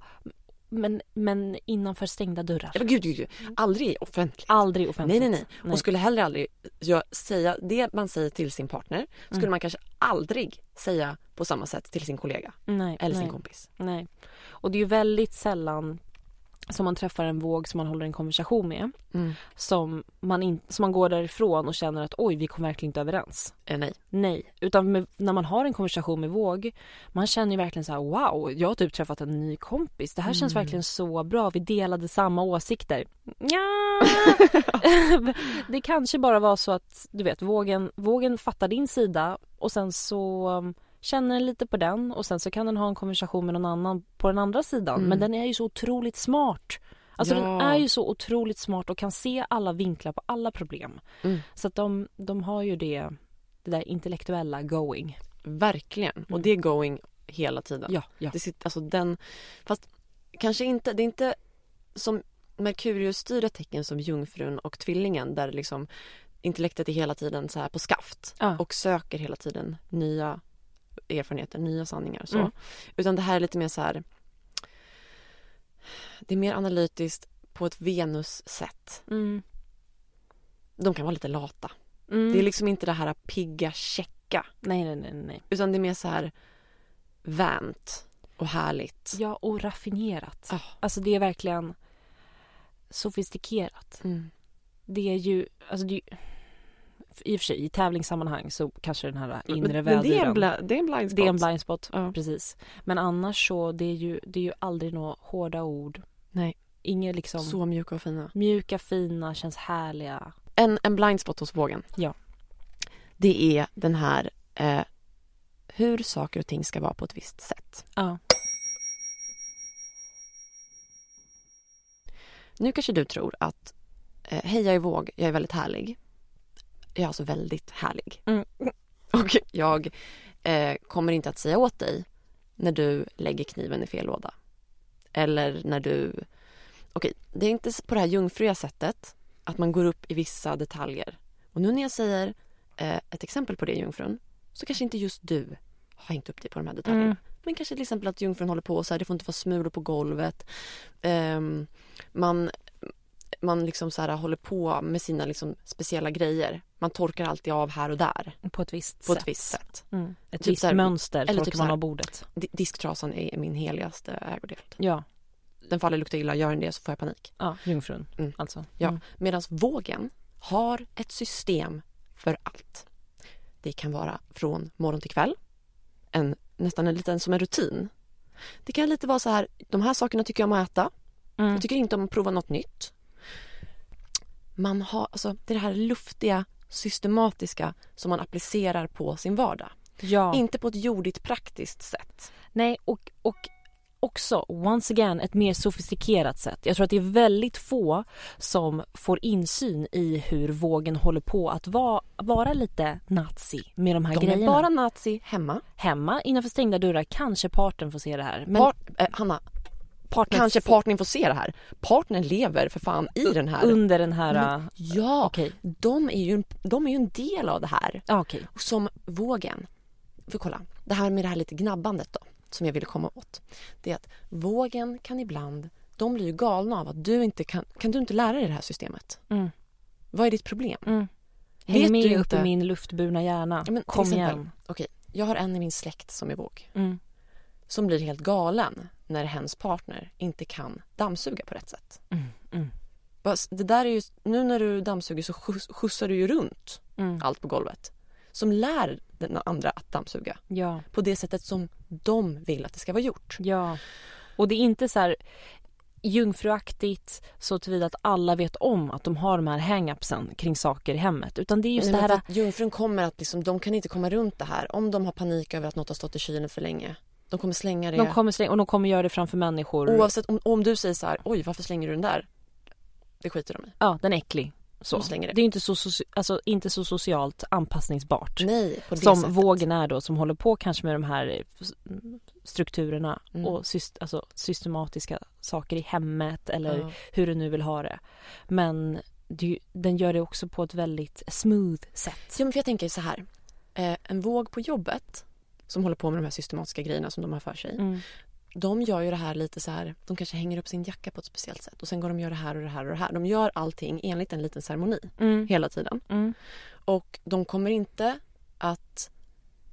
C: Men, men innanför stängda dörrar.
D: Eller gud, gud, gud. Aldrig offentligt.
C: Aldrig offentligt.
D: Nej, nej, nej. Och skulle heller aldrig gö- säga det man säger till sin partner skulle
C: Mm.
D: man kanske aldrig säga på samma sätt till sin kollega
C: nej,
D: eller
C: nej,
D: sin kompis.
C: Nej. Och det är ju väldigt sällan som man träffar en våg som man håller en konversation med
D: Mm.
C: som man, in, som man går därifrån och känner att oj, vi kom verkligen inte överens.
D: Eh, nej.
C: Nej, utan med, när man har en konversation med våg, man känner ju verkligen så här wow, jag har typ träffat en ny kompis. Det här känns
D: Mm.
C: verkligen så bra. Vi delade samma åsikter. Ja. *laughs* det kanske bara var så att du vet, vågen, vågen fattar din sida och sen så känner den lite på den och sen så kan den ha en konversation med någon annan på den andra sidan.
D: Mm.
C: Men den är ju så otroligt smart. Alltså den
D: Ja.
C: är ju så otroligt smart och kan se alla vinklar på alla problem.
D: Mm.
C: Så att de, de har ju det, det där intellektuella going.
D: Verkligen. Och
C: Mm.
D: det är going hela tiden.
C: Ja, ja.
D: Det sitter, alltså den, fast kanske inte, det är inte som Merkurius styrda tecken som jungfrun och tvillingen där liksom intellektet är hela tiden så här på skaft
C: Ja.
D: och söker hela tiden nya erfarenheter, nya sanningar så.
C: Mm.
D: Utan det här är lite mer så här det är mer analytiskt på ett Venus-sätt.
C: Mm.
D: De kan vara lite lata.
C: Mm.
D: Det är liksom inte det här pigga, checka
C: Nej, nej, nej, nej.
D: utan det är mer så här vänt och härligt.
C: Ja, och raffinerat.
D: Ah.
C: Alltså det är verkligen sofistikerat.
D: Mm.
C: Det är ju, alltså det är ju, i och för sig i tävlingssammanhang så kanske den här inre
D: men, men det, är en
C: väduren
D: det är en blind spot.
C: Det är en blind spot,
D: Ja.
C: precis. Men annars så, det är ju, det är ju aldrig några hårda ord.
D: Nej.
C: Inga liksom
D: Så mjuka och fina.
C: mjuka, fina, känns härliga.
D: En, en blind spot hos vågen.
C: Ja.
D: Det är den här eh, hur saker och ting ska vara på ett visst sätt.
C: Ja.
D: Nu kanske du tror att eh, hej jag är våg, jag är väldigt härlig. Jag är alltså väldigt härlig.
C: Mm.
D: Och jag eh, kommer inte att säga åt dig när du lägger kniven i fel låda. Eller när du... Okej, det är inte på det här jungfruiga sättet att man går upp i vissa detaljer. Och nu när jag säger eh, ett exempel på det jungfrun så kanske inte just du har hängt upp dig på de här detaljerna.
C: Mm.
D: Men kanske till exempel att jungfrun håller på så här, det får inte vara smulor på golvet. Ehm, man, man liksom så här håller på med sina liksom speciella grejer. Man torkar alltid av här och där
C: På ett visst
D: på
C: sätt.
D: ett visst sätt.
C: Mm. Ett
D: Typ
C: visst
D: här-
C: mönster
D: eller
C: torkar
D: typ
C: man av bordet.
D: Di- Disktrasan är min heligaste ägodel.
C: Ja,
D: Den aldrig lukta illa, gör den det så får jag panik.
C: ja jungfrun
D: Mm.
C: alltså.
D: Ja.
C: Mm.
D: Medan vågen har ett system för allt. Det kan vara från morgon till kväll. En, nästan en liten som en rutin. Det kan lite vara så här, de här sakerna tycker jag om att äta.
C: Mm.
D: Jag tycker inte om att prova något nytt. Man har, alltså det är det här luftiga, systematiska som man applicerar på sin vardag.
C: Ja.
D: Inte på ett jordigt praktiskt sätt.
C: Nej, och, och också, once again, ett mer sofistikerat sätt. Jag tror att det är väldigt få som får insyn i hur vågen håller på att va, vara lite nazi med de här
D: De
C: grejerna.
D: är bara nazi hemma.
C: Hemma, innanför stängda dörrar, kanske partnern får se det här. Men
D: Part, eh, Hanna,
C: partnern
D: kanske partnern får se det här. Partnern lever för fan i den här.
C: under den här...
D: Men- ja,
C: Okej,
D: de, är ju, de är ju en del av det här. Och som vågen. För kolla, det här med det här lite gnabbandet då, som jag ville komma åt. Det är att vågen kan ibland, de blir ju galna av att du inte kan, kan du inte lära dig det här systemet?
C: Mm.
D: Vad är ditt problem?
C: Mm. Häng
D: Vet
C: med
D: du
C: upp i min luftburna hjärna.
D: Ja, men
C: Kom
D: exempel-
C: igen.
D: Okej, jag har en i min släkt som är våg.
C: Mm.
D: Som blir helt galen när hens partner inte kan dammsuga på rätt sätt.
C: Mm. Mm.
D: Det där är ju, nu när du dammsuger så skjuts- skjutsar du ju runt
C: Mm.
D: allt på golvet. Som lär den andra att dammsuga
C: Ja.
D: på det sättet som de vill att det ska vara gjort.
C: Ja. Och det är inte så här jungfruaktigt så tillvida att alla vet om att de har de här hang-upsen kring saker i hemmet. Utan det är just
D: Nej,
C: det här...
D: Jungfrun kommer att liksom, de kan inte komma runt det här om de har panik över att något har stått i kylen för länge. De kommer slänga det
C: De kommer slänga, och de kommer göra det framför människor.
D: oavsett om, om du säger så här, oj varför slänger du den där? Det skiter de i.
C: Ja, den är äcklig. Så.
D: De slänger det.
C: Det är inte så, alltså, inte så socialt anpassningsbart.
D: Nej, på det
C: som
D: sättet.
C: vågen är då, som håller på kanske med de här strukturerna
D: Mm.
C: och syst, alltså, systematiska saker i hemmet eller
D: Ja.
C: hur du nu vill ha det. Men det, den gör det också på ett väldigt smooth sätt.
D: Ja, men jag tänker så här. Eh, en våg på jobbet som håller på med de här systematiska grejerna som de har för sig.
C: Mm.
D: De gör ju det här lite så här. De kanske hänger upp sin jacka på ett speciellt sätt och sen går de och gör det här och det här och det här. De gör allting enligt en liten ceremoni
C: Mm.
D: hela tiden.
C: Mm.
D: Och de kommer inte att...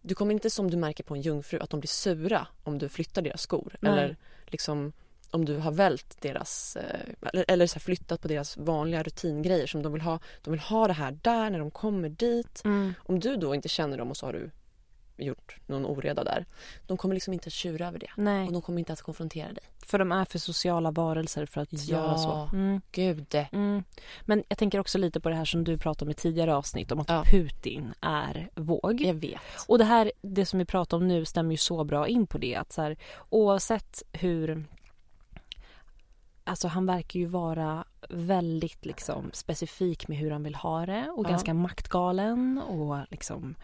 D: Du kommer inte som du märker på en jungfru att de blir sura om du flyttar deras skor.
C: Nej.
D: Eller liksom om du har vält deras, eh, eller, eller så flyttat på deras vanliga rutingrejer som de vill ha. De vill ha det här där när de kommer dit.
C: Mm.
D: Om du då inte känner dem och så har du gjort någon oreda där. De kommer liksom inte att tjura över det.
C: Nej,
D: Och de kommer inte att konfrontera dig.
C: för de är för sociala varelser för att
D: Ja.
C: göra så. Mm.
D: Gud.
C: Mm. Men jag tänker också lite på det här som du pratade om i tidigare avsnitt om att
D: Ja.
C: Putin är våg.
D: Jag vet.
C: Och det här, det som vi pratar om nu stämmer ju så bra in på det att så här, oavsett hur Alltså han verkar ju vara väldigt liksom specifik med hur han vill ha det och
D: Ja.
C: ganska maktgalen och liksom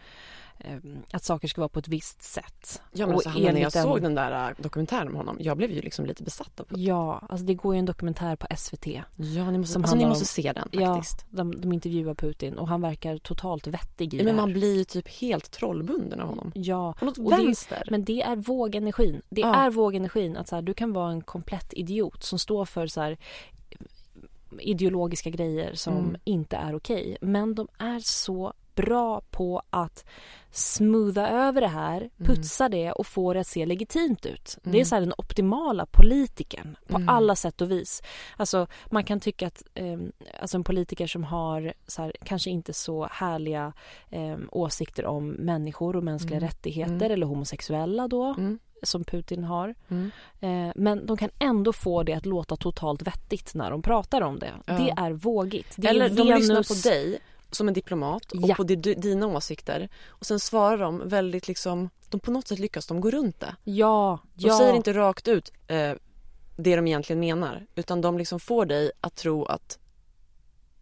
C: att saker ska vara på ett visst sätt.
D: Ja, men
C: och
D: alltså, när jag
C: enligt en-
D: såg den där äh, dokumentären med honom, jag blev ju liksom lite besatt av Putin.
C: Ja, alltså det går ju en dokumentär på SVT.
D: Ja, ni måste, alltså, ni måste
C: om-
D: se den
C: Ja,
D: faktiskt.
C: de, de intervjuar Putin och han verkar totalt vettig i
D: Ja, men man blir ju typ helt trollbunden av honom.
C: Ja,
D: På något
C: Och det
D: vänster.
C: Men det är vågenergin. Det
D: Ja.
C: är vågenergin att så här, du kan vara en komplett idiot som står för så här, ideologiska grejer som
D: Mm.
C: inte är okej. Men de är så bra på att smootha över det här, putsa det och få det att se legitimt ut. Det är
D: Mm.
C: så den optimala politikern på
D: Mm.
C: alla sätt och vis. Alltså man kan tycka att eh, alltså en politiker som har så här, kanske inte så härliga eh, åsikter om människor och mänskliga
D: Mm.
C: rättigheter
D: Mm.
C: eller homosexuella då
D: Mm.
C: som Putin har.
D: Mm.
C: Eh, men de kan ändå få det att låta totalt vettigt när de pratar om det.
D: Ja.
C: Det är vågigt. Det
D: Eller
C: är
D: de
C: Venus...
D: lyssnar på dig som en diplomat och
C: Ja.
D: på di- dina åsikter och sen svarar de väldigt liksom, de på något sätt lyckas de gå runt det.
C: Ja,
D: De
C: ja.
D: säger inte rakt ut eh, det de egentligen menar utan de liksom får dig att tro att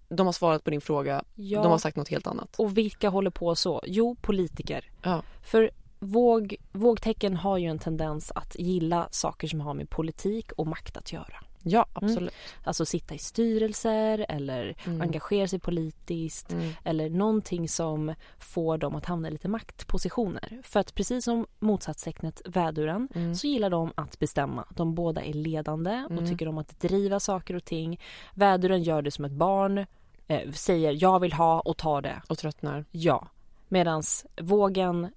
D: de har svarat på din fråga,
C: ja.
D: de har sagt något helt annat.
C: Och vilka håller på så? Jo, politiker.
D: Ja.
C: För våg, vågtecken har ju en tendens att gilla saker som har med politik och makt att göra.
D: Ja, absolut.
C: Alltså sitta i styrelser eller
D: Mm.
C: engagera sig politiskt
D: Mm.
C: eller någonting som får dem att hamna i lite maktpositioner. För att precis som motsatstecknet väduren
D: Mm.
C: så gillar de att bestämma. De båda är ledande och
D: Mm.
C: tycker om att driva saker och ting. Väduren gör det som ett barn, eh, säger jag vill ha och tar det.
D: Och tröttnar.
C: Ja. Medan vågen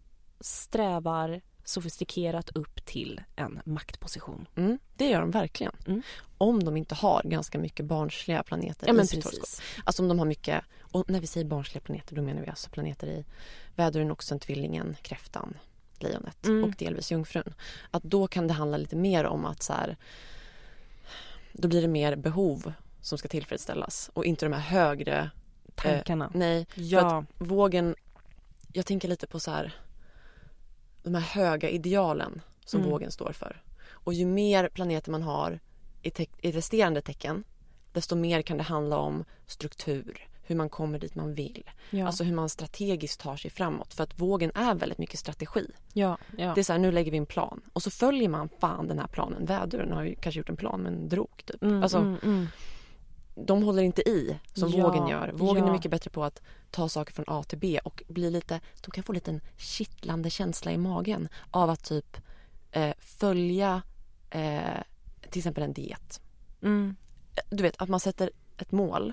C: strävar sofistikerat upp till en maktposition.
D: Mm, det gör de verkligen.
C: Mm.
D: Om de inte har ganska mycket barnsliga planeter
C: Ja
D: i sitt horoskop. Alltså om de har mycket, och när vi säger barnsliga planeter då menar vi alltså planeter i väduren, oxen, tvillingen, kräftan, lejonet
C: Mm.
D: och delvis jungfrun. Att då kan det handla lite mer om att så här, då blir det mer behov som ska tillfredsställas och inte de här högre,
C: Tankarna.
D: nej, för
C: ja.
D: vågen, jag tänker lite på så här, de här höga idealen som
C: Mm.
D: vågen står för. Och ju mer planeter man har i, te- i resterande tecken desto mer kan det handla om struktur, hur man kommer dit man vill.
C: ja.
D: Alltså hur man strategiskt tar sig framåt. För att vågen är väldigt mycket strategi.
C: ja. ja.
D: Det är så här, nu lägger vi en plan. Och så följer man fan den här planen. Väduren har ju kanske gjort en plan men drog typ.
C: Mm,
D: alltså,
C: mm, mm.
D: de håller inte i som vågen gör. Vågen är mycket bättre på att ta saker från A till B och bli lite, de kan få lite en kittlande känsla i magen av att typ eh, följa eh, till exempel en diet.
C: Mm.
D: Du vet att man sätter ett mål,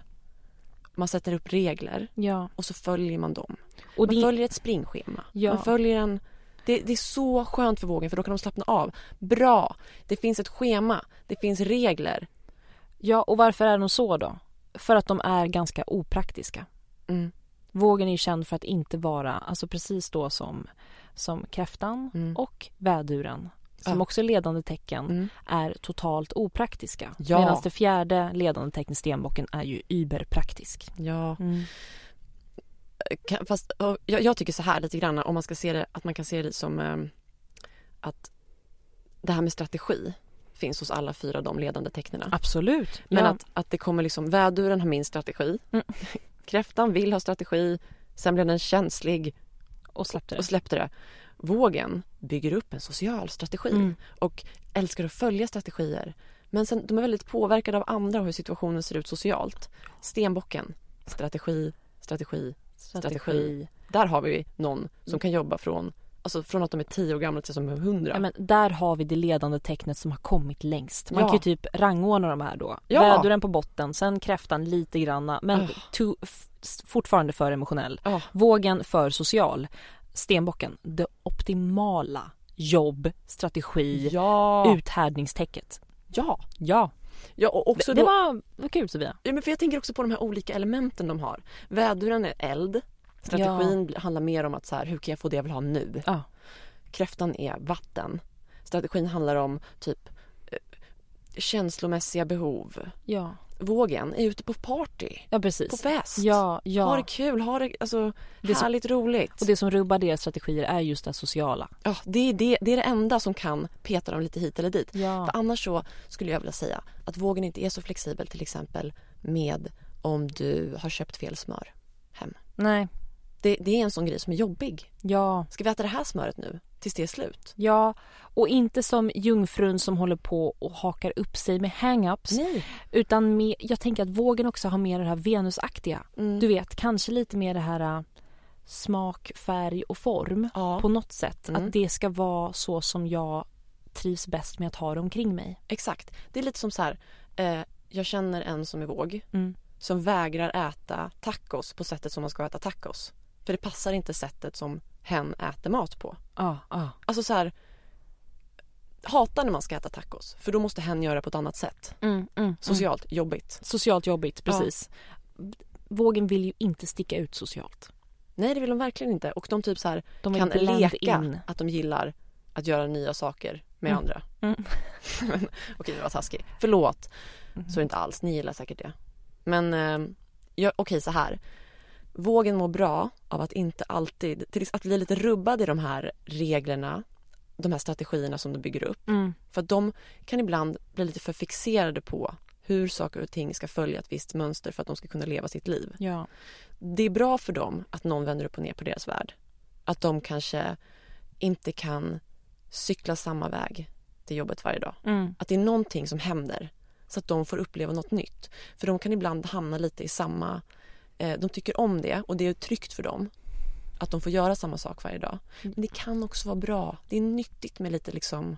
D: man sätter upp regler
C: Ja.
D: och så följer man dem.
C: Och
D: Man
C: det,
D: följer ett springschema.
C: Ja.
D: Man följer en... Det, det är så skönt för vågen för då kan de slappna av. Bra! Det finns ett schema, det finns regler.
C: ja, och varför är de så då? För att de är ganska opraktiska.
D: Mm.
C: Vågen är känd för att inte vara, alltså precis då som, som kräftan
D: Mm.
C: och väduren som
D: Ja.
C: också är ledande tecken
D: Mm.
C: är totalt opraktiska.
D: Ja.
C: Medan det fjärde ledande tecknet stenbocken är ju überpraktisk.
D: Ja,
C: Mm.
D: fast jag, jag tycker så här lite grann om man ska se det, att man kan se det som eh, att det här med strategi finns hos alla fyra de ledande tecknen.
C: Absolut.
D: Men
C: ja.
D: att, att det kommer liksom, väduren har min strategi,
C: Mm.
D: kräftan vill ha strategi, sen blev den känslig
C: och släppte det.
D: och släppte det. Vågen bygger upp en social strategi
C: Mm.
D: och älskar att följa strategier. Men sen, de är väldigt påverkade av andra och hur situationen ser ut socialt. Stenbocken, strategi, strategi.
C: Strategi.
D: Där har vi någon som kan jobba från, alltså från att de är 10 år gamla tills de är 100.
C: Ja, men där har vi det ledande tecknet som har kommit längst. Man
D: Ja.
C: kan ju typ rangordna de här då.
D: Ja.
C: Väduren på botten, sen kräftan lite granna men
D: Ah.
C: to, fortfarande för emotionell.
D: Ja.
C: Vågen för social. Stenbocken, det optimala jobb, strategi,
D: ja.
C: uthärdningstäcket.
D: Ja,
C: Ja,
D: ja och också
C: det
D: då,
C: var, var kul Sofia.
D: ja, men för jag tänker också på de här olika elementen de har. Väduren är eld. Strategin bl- handlar mer om att så här, hur kan jag få det jag vill ha nu?
C: Ja.
D: Kräftan är vatten. Strategin handlar om typ eh, känslomässiga behov.
C: Ja,
D: Vågen är ute på party,
C: ja precis.
D: på fest.
C: Ja, ja.
D: Ha det kul, ha det alltså,
C: Det som-
D: härligt roligt.
C: Och det som rubbar deras strategier är just det sociala.
D: Ja, det, är det, det är det enda som kan peta dem lite hit eller dit.
C: Ja.
D: För annars så skulle jag vilja säga att vågen inte är så flexibel till exempel med om du har köpt fel smör hem.
C: Nej,
D: Det, det är en sån grej som är jobbig.
C: ja,
D: Ska vi äta det här smöret nu tills det är slut?
C: ja. Och inte som jungfrun som håller på och hakar upp sig med hang-ups.
D: Nej.
C: Utan med, jag tänker att vågen också har mer det här venusaktiga.
D: Mm.
C: Du vet, kanske lite mer det här äh, smak, färg och form
D: Ja.
C: på något sätt.
D: Mm.
C: Att det ska vara så som jag trivs bäst med att ha det omkring mig.
D: Exakt. Det är lite som så här. Eh, jag känner en som är våg
C: Mm.
D: som vägrar äta tacos på sättet som man ska äta tacos. För det passar inte sättet som hen äter mat på.
C: Ja, ja.
D: Alltså så här. Hatar när man ska äta tacos för då måste hen göra på ett annat sätt.
C: Mm, mm,
D: Socialt jobbigt.
C: Socialt jobbigt, precis. Vågen vill ju inte sticka ut socialt.
D: Nej det vill de verkligen inte och de typ så här
C: De
D: kan leka
C: in.
D: att de gillar att göra nya saker med
C: Mm.
D: andra.
C: Mm. *laughs*
D: Okej det var taskig. Förlåt.
C: Mm.
D: Så inte alls. Ni gillar säkert det. Men eh, ja, okej så här. Vågen mår bra av att inte alltid, till, att bli lite rubbad i de här reglerna, de här strategierna som de bygger upp.
C: Mm.
D: För att de kan ibland bli lite för fixerade på hur saker och ting ska följa ett visst mönster för att de ska kunna leva sitt liv.
C: Ja.
D: Det är bra för dem att någon vänder upp och ner på deras värld. Att de kanske inte kan cykla samma väg till jobbet varje dag.
C: Mm.
D: Att det är någonting som händer så att de får uppleva något nytt. För de kan ibland hamna lite i samma... Eh, de tycker om det och det är tryggt för dem att de får göra samma sak varje dag. Men det kan också vara bra. Det är nyttigt med lite liksom...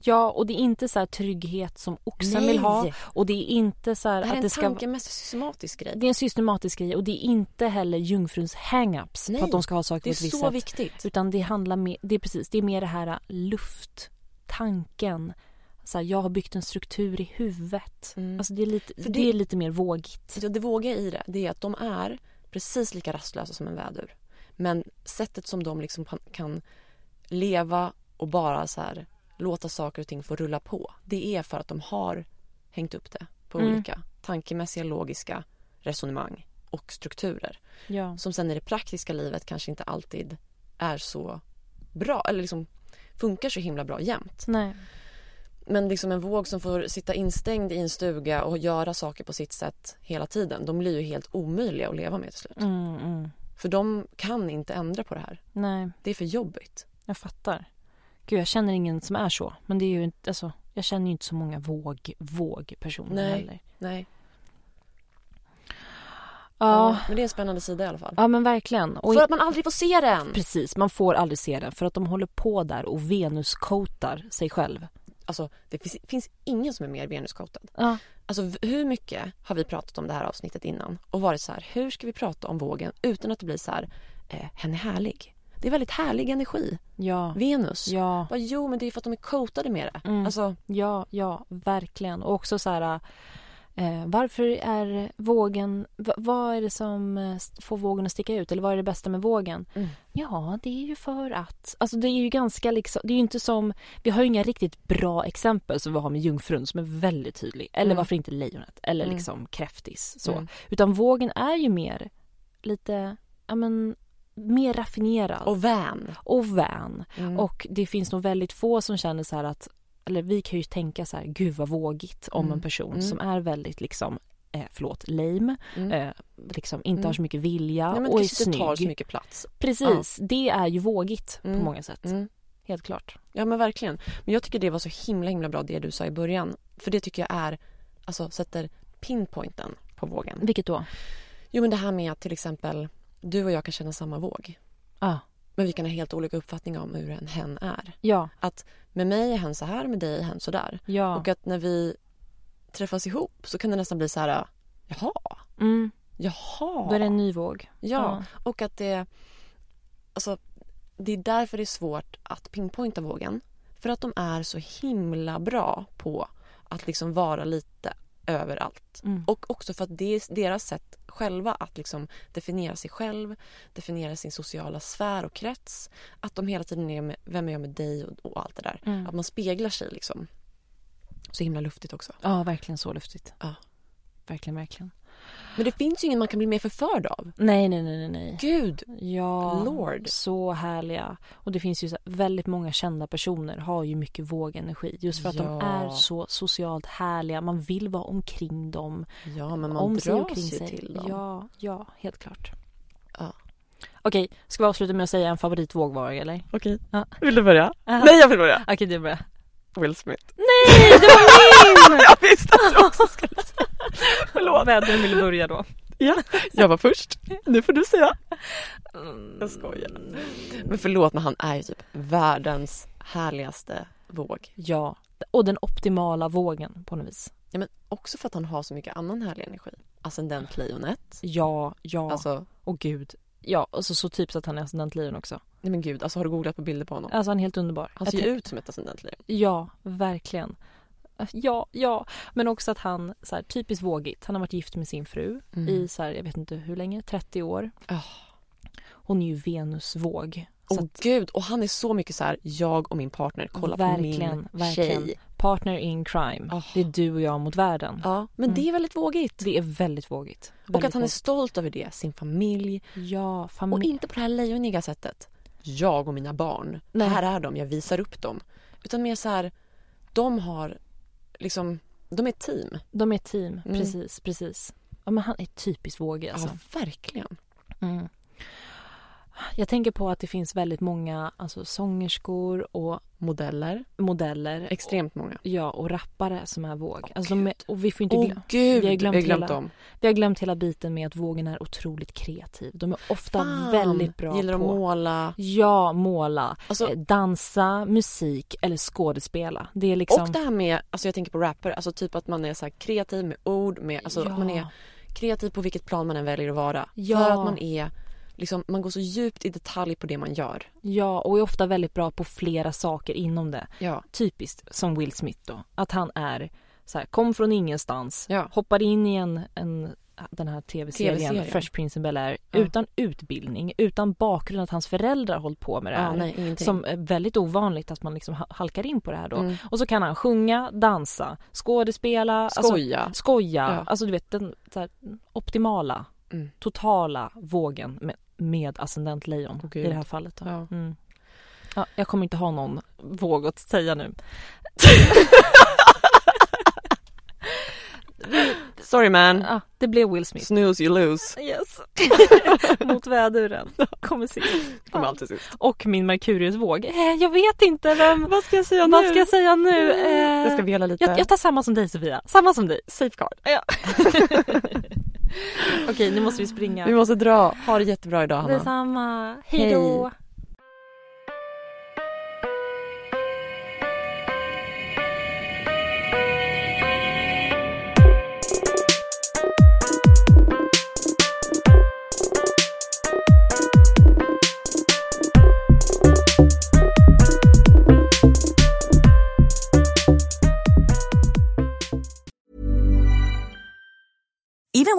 C: ja, och det är inte så här trygghet som oxen
D: Nej.
C: vill ha. Och det är inte så här
D: Det här är
C: att
D: en
C: det ska...
D: tankemässigt systematisk grej.
C: Det är en systematisk grej och det är inte heller jungfruns hang-ups
D: Nej,
C: på att de ska ha saker
D: Det är
C: på ett visst
D: så
C: sätt.
D: viktigt.
C: Utan det handlar med, det är precis, det är mer det här äh, luft, tanken. Så här, jag har byggt en struktur i huvudet.
D: Mm.
C: Alltså det är lite, det...
D: det-
C: är lite mer vågigt.
D: Det våga i det, det är att de är precis lika rastlösa som en vädur. Men sättet som de liksom kan- kan leva och bara så här låta saker och ting få rulla på. Det är för att de har hängt upp det på
C: Mm.
D: olika tankemässiga, logiska resonemang och strukturer.
C: Ja.
D: Som sen i det praktiska livet kanske inte alltid är så bra eller liksom funkar så himla bra jämt.
C: Nej.
D: Men liksom en våg som får sitta instängd i en stuga och göra saker på sitt sätt hela tiden. De blir ju helt omöjliga att leva med till slut.
C: Mm, mm.
D: För de kan inte ändra på det här.
C: Nej,
D: Det är för jobbigt.
C: jag fattar. Gud, jag känner ingen som är så. Men det är ju inte, alltså, jag känner ju inte så många våg, vågpersoner
D: Nej.
C: heller.
D: Nej.
C: Ja.
D: Men det är en spännande sida i alla fall.
C: ja, men verkligen. Och
D: För att man aldrig får se den!
C: Precis, man får aldrig se den för att de håller på där och venuscoatar sig själv.
D: Alltså, det finns, finns ingen som är mer venuskotad.
C: Ja.
D: Alltså hur mycket har vi pratat om det här avsnittet innan och varit så här, hur ska vi prata om vågen utan att det blir så här, eh, hen är härlig. Det är väldigt härlig energi.
C: Ja.
D: Venus.
C: Ja.
D: Bara, jo men det är för att de är coatade med det.
C: Mm.
D: Alltså,
C: Ja, ja, verkligen. Och också så här... Eh, varför är vågen... v- vad är det som eh, får vågen att sticka ut? Eller vad är det bästa med vågen?
D: Mm.
C: Ja, det är ju för att... Alltså det är ju ganska liksom... Det är ju inte som... Vi har ju inga riktigt bra exempel som vi har med jungfrun som är väldigt tydlig. Eller
D: Mm.
C: varför inte lejonet? Eller
D: Mm.
C: liksom kräftis. Så.
D: Mm.
C: Utan vågen är ju mer lite... Ja men... Mer raffinerad.
D: och vän.
C: och vän.
D: Mm.
C: Och det finns nog väldigt få som känner så här att, eller vi kan ju tänka så här, gud vad vågigt om
D: Mm.
C: en person
D: Mm.
C: som är väldigt liksom, eh, förlåt, lame,
D: Mm.
C: eh, liksom inte
D: Mm.
C: har så mycket vilja
D: Nej,
C: och är
D: inte tar så
C: snygg.
D: mycket plats.
C: Precis, det är ju vågigt på
D: Mm.
C: många sätt.
D: Mm.
C: Helt klart.
D: Ja men verkligen. Men jag tycker det var så himla himla bra det du sa i början. För det tycker jag är, alltså sätter pinpointen på vågen.
C: Vilket då?
D: Jo men det här med att till exempel du och jag kan känna samma våg.
C: Ah,
D: Men vi kan ha helt olika uppfattningar om hur en hen är.
C: ja,
D: Att med mig är hen så här, med dig är hen så där.
C: ja.
D: Och att när vi träffas ihop så kan det nästan bli så här, jaha,
C: Mm,
D: jaha.
C: då är det en ny våg.
D: Ja, och att det... Alltså, det är därför det är svårt att pinpointa vågen. För att de är så himla bra på att liksom vara lite överallt.
C: Mm.
D: Och också för att det är deras sätt själva att liksom definiera sig själv, definiera sin sociala sfär och krets. Att de hela tiden är med, vem är jag med dig och, och allt det där.
C: Mm.
D: Att man speglar sig liksom. Så himla luftigt också.
C: Ja, verkligen så luftigt.
D: Ja.
C: Verkligen, verkligen.
D: Men det finns ju ingen man kan bli mer förförd av.
C: Nej, nej, nej, nej.
D: Gud!
C: Ja,
D: Lord.
C: så härliga. Och det finns ju så, väldigt många kända personer har ju mycket vågenergi. Just för att de
D: Ja.
C: är så socialt härliga. Man vill vara omkring dem.
D: Ja, men man
C: om sig och
D: dras ju
C: sig.
D: till dem.
C: Ja, ja, helt klart.
D: Ja.
C: Okej, ska vi avsluta med att säga en favoritvågvarg eller?
D: Okej.
C: Ja.
D: Vill du börja?
C: Aha.
D: Nej, jag vill börja.
C: Okej, du börjar.
D: Will Smith.
C: Nej, det var min! *laughs*
D: jag visste att du också skulle säga. *laughs* Förlåt.
C: Vem vill börja då?
D: Ja, jag var först. Nu får du säga. Jag skojar. Men förlåt, men han är ju typ världens härligaste våg.
C: Ja, och den optimala vågen på något vis.
D: Ja, men också för att han har så mycket annan härlig energi. Ascendent-lejonet.
C: Ja, ja,
D: Alltså,
C: och gud. Ja, och så, så typ att han är ascendentlejon också.
D: nej men gud, alltså har du googlat på bilder på honom?
C: Alltså han är helt underbar.
D: Han ser ju ut som ett ascendentlejon.
C: Ja, verkligen. Ja, ja. Men också att han, så här, typiskt vågigt. Han har varit gift med sin fru
D: Mm.
C: i, så här, jag vet inte hur länge, 30 år.
D: Oh.
C: Hon är ju Venusvåg.
D: Åh
C: att,
D: gud, och han är så mycket så här, jag och min partner, kolla
C: verkligen,
D: på min
C: verkligen.
D: tjej.
C: Partner in crime.
D: Oh.
C: Det är du och jag mot världen.
D: Ja, men det är väldigt vågigt.
C: Det är väldigt vågigt.
D: och
C: Väldigt
D: att han är
C: vågigt.
D: stolt över det, sin familj.
C: Ja,
D: Och
C: familj.
D: inte på det här lejoniga sättet. Jag och mina barn,
C: Nej.
D: här är de, jag visar upp dem. Utan mer så här, de har liksom, de är ett team.
C: De är ett team,
D: Mm.
C: precis, precis. Ja, men han är typiskt vågig alltså.
D: Ja, verkligen.
C: Mm. Jag tänker på att det finns väldigt många alltså, sångerskor och
D: Modeller,
C: modeller.
D: extremt många.
C: Ja, och rappare som är våg.
D: Åh,
C: alltså, de är, och vi får inte glömma.
D: gud,
C: vi har glömt hela-
D: dem.
C: Vi har glömt hela biten med att vågen är otroligt kreativ. De är ofta
D: Fan,
C: väldigt bra
D: Gillar
C: på
D: att måla.
C: Ja, måla,
D: Alltså,
C: eh, dansa, musik eller skådespela. Det är liksom...
D: Och det här med, alltså jag tänker på rapper, alltså typ att man är så kreativ med ord, med, alltså
C: ja,
D: att man är kreativ på vilket plan man än väljer att vara.
C: Ja.
D: För att man är, liksom, man går så djupt i detalj på det man gör.
C: ja, och är ofta väldigt bra på flera saker inom det.
D: Ja.
C: Typiskt som Will Smith då. Att han är så här, kom från ingenstans,
D: Ja.
C: hoppade in i en, en den här tv-serien,
D: TV-serien.
C: Fresh Prince in Bel-Air
D: Ja.
C: utan utbildning, utan bakgrund att hans föräldrar hållit på med det här.
D: Ja, nej,
C: som är väldigt ovanligt att man liksom ha- halkar in på det här då.
D: Mm.
C: Och så kan han sjunga, dansa, skådespela,
D: Skoja.
C: Alltså, skoja.
D: Ja.
C: Alltså du vet den här, optimala,
D: Mm.
C: totala vågen med, med ascendentlejon
D: Åh,
C: i
D: Gud.
C: det här fallet.
D: Ja.
C: Mm. Ja, jag kommer inte ha någon våg att säga nu. *laughs*
D: Sorry man,
C: Ja, det blev Will Smith.
D: snooze you lose.
C: Yes. *laughs* Mot väduren. Kommer sist.
D: Kommer alltid sist.
C: Och min Merkuriusvåg. Eh, jag vet inte vem...
D: Vad ska jag säga
C: Vad ska jag säga nu? Eh,
D: Jag ska vela lite.
C: jag, jag tar samma som dig Sofia. Samma som dig.
D: Safeguard.
C: Ja. *laughs* Okej, nu måste vi springa.
D: Vi måste dra. Ha det jättebra idag Hanna.
C: Detsamma. Hej då.
D: Hej.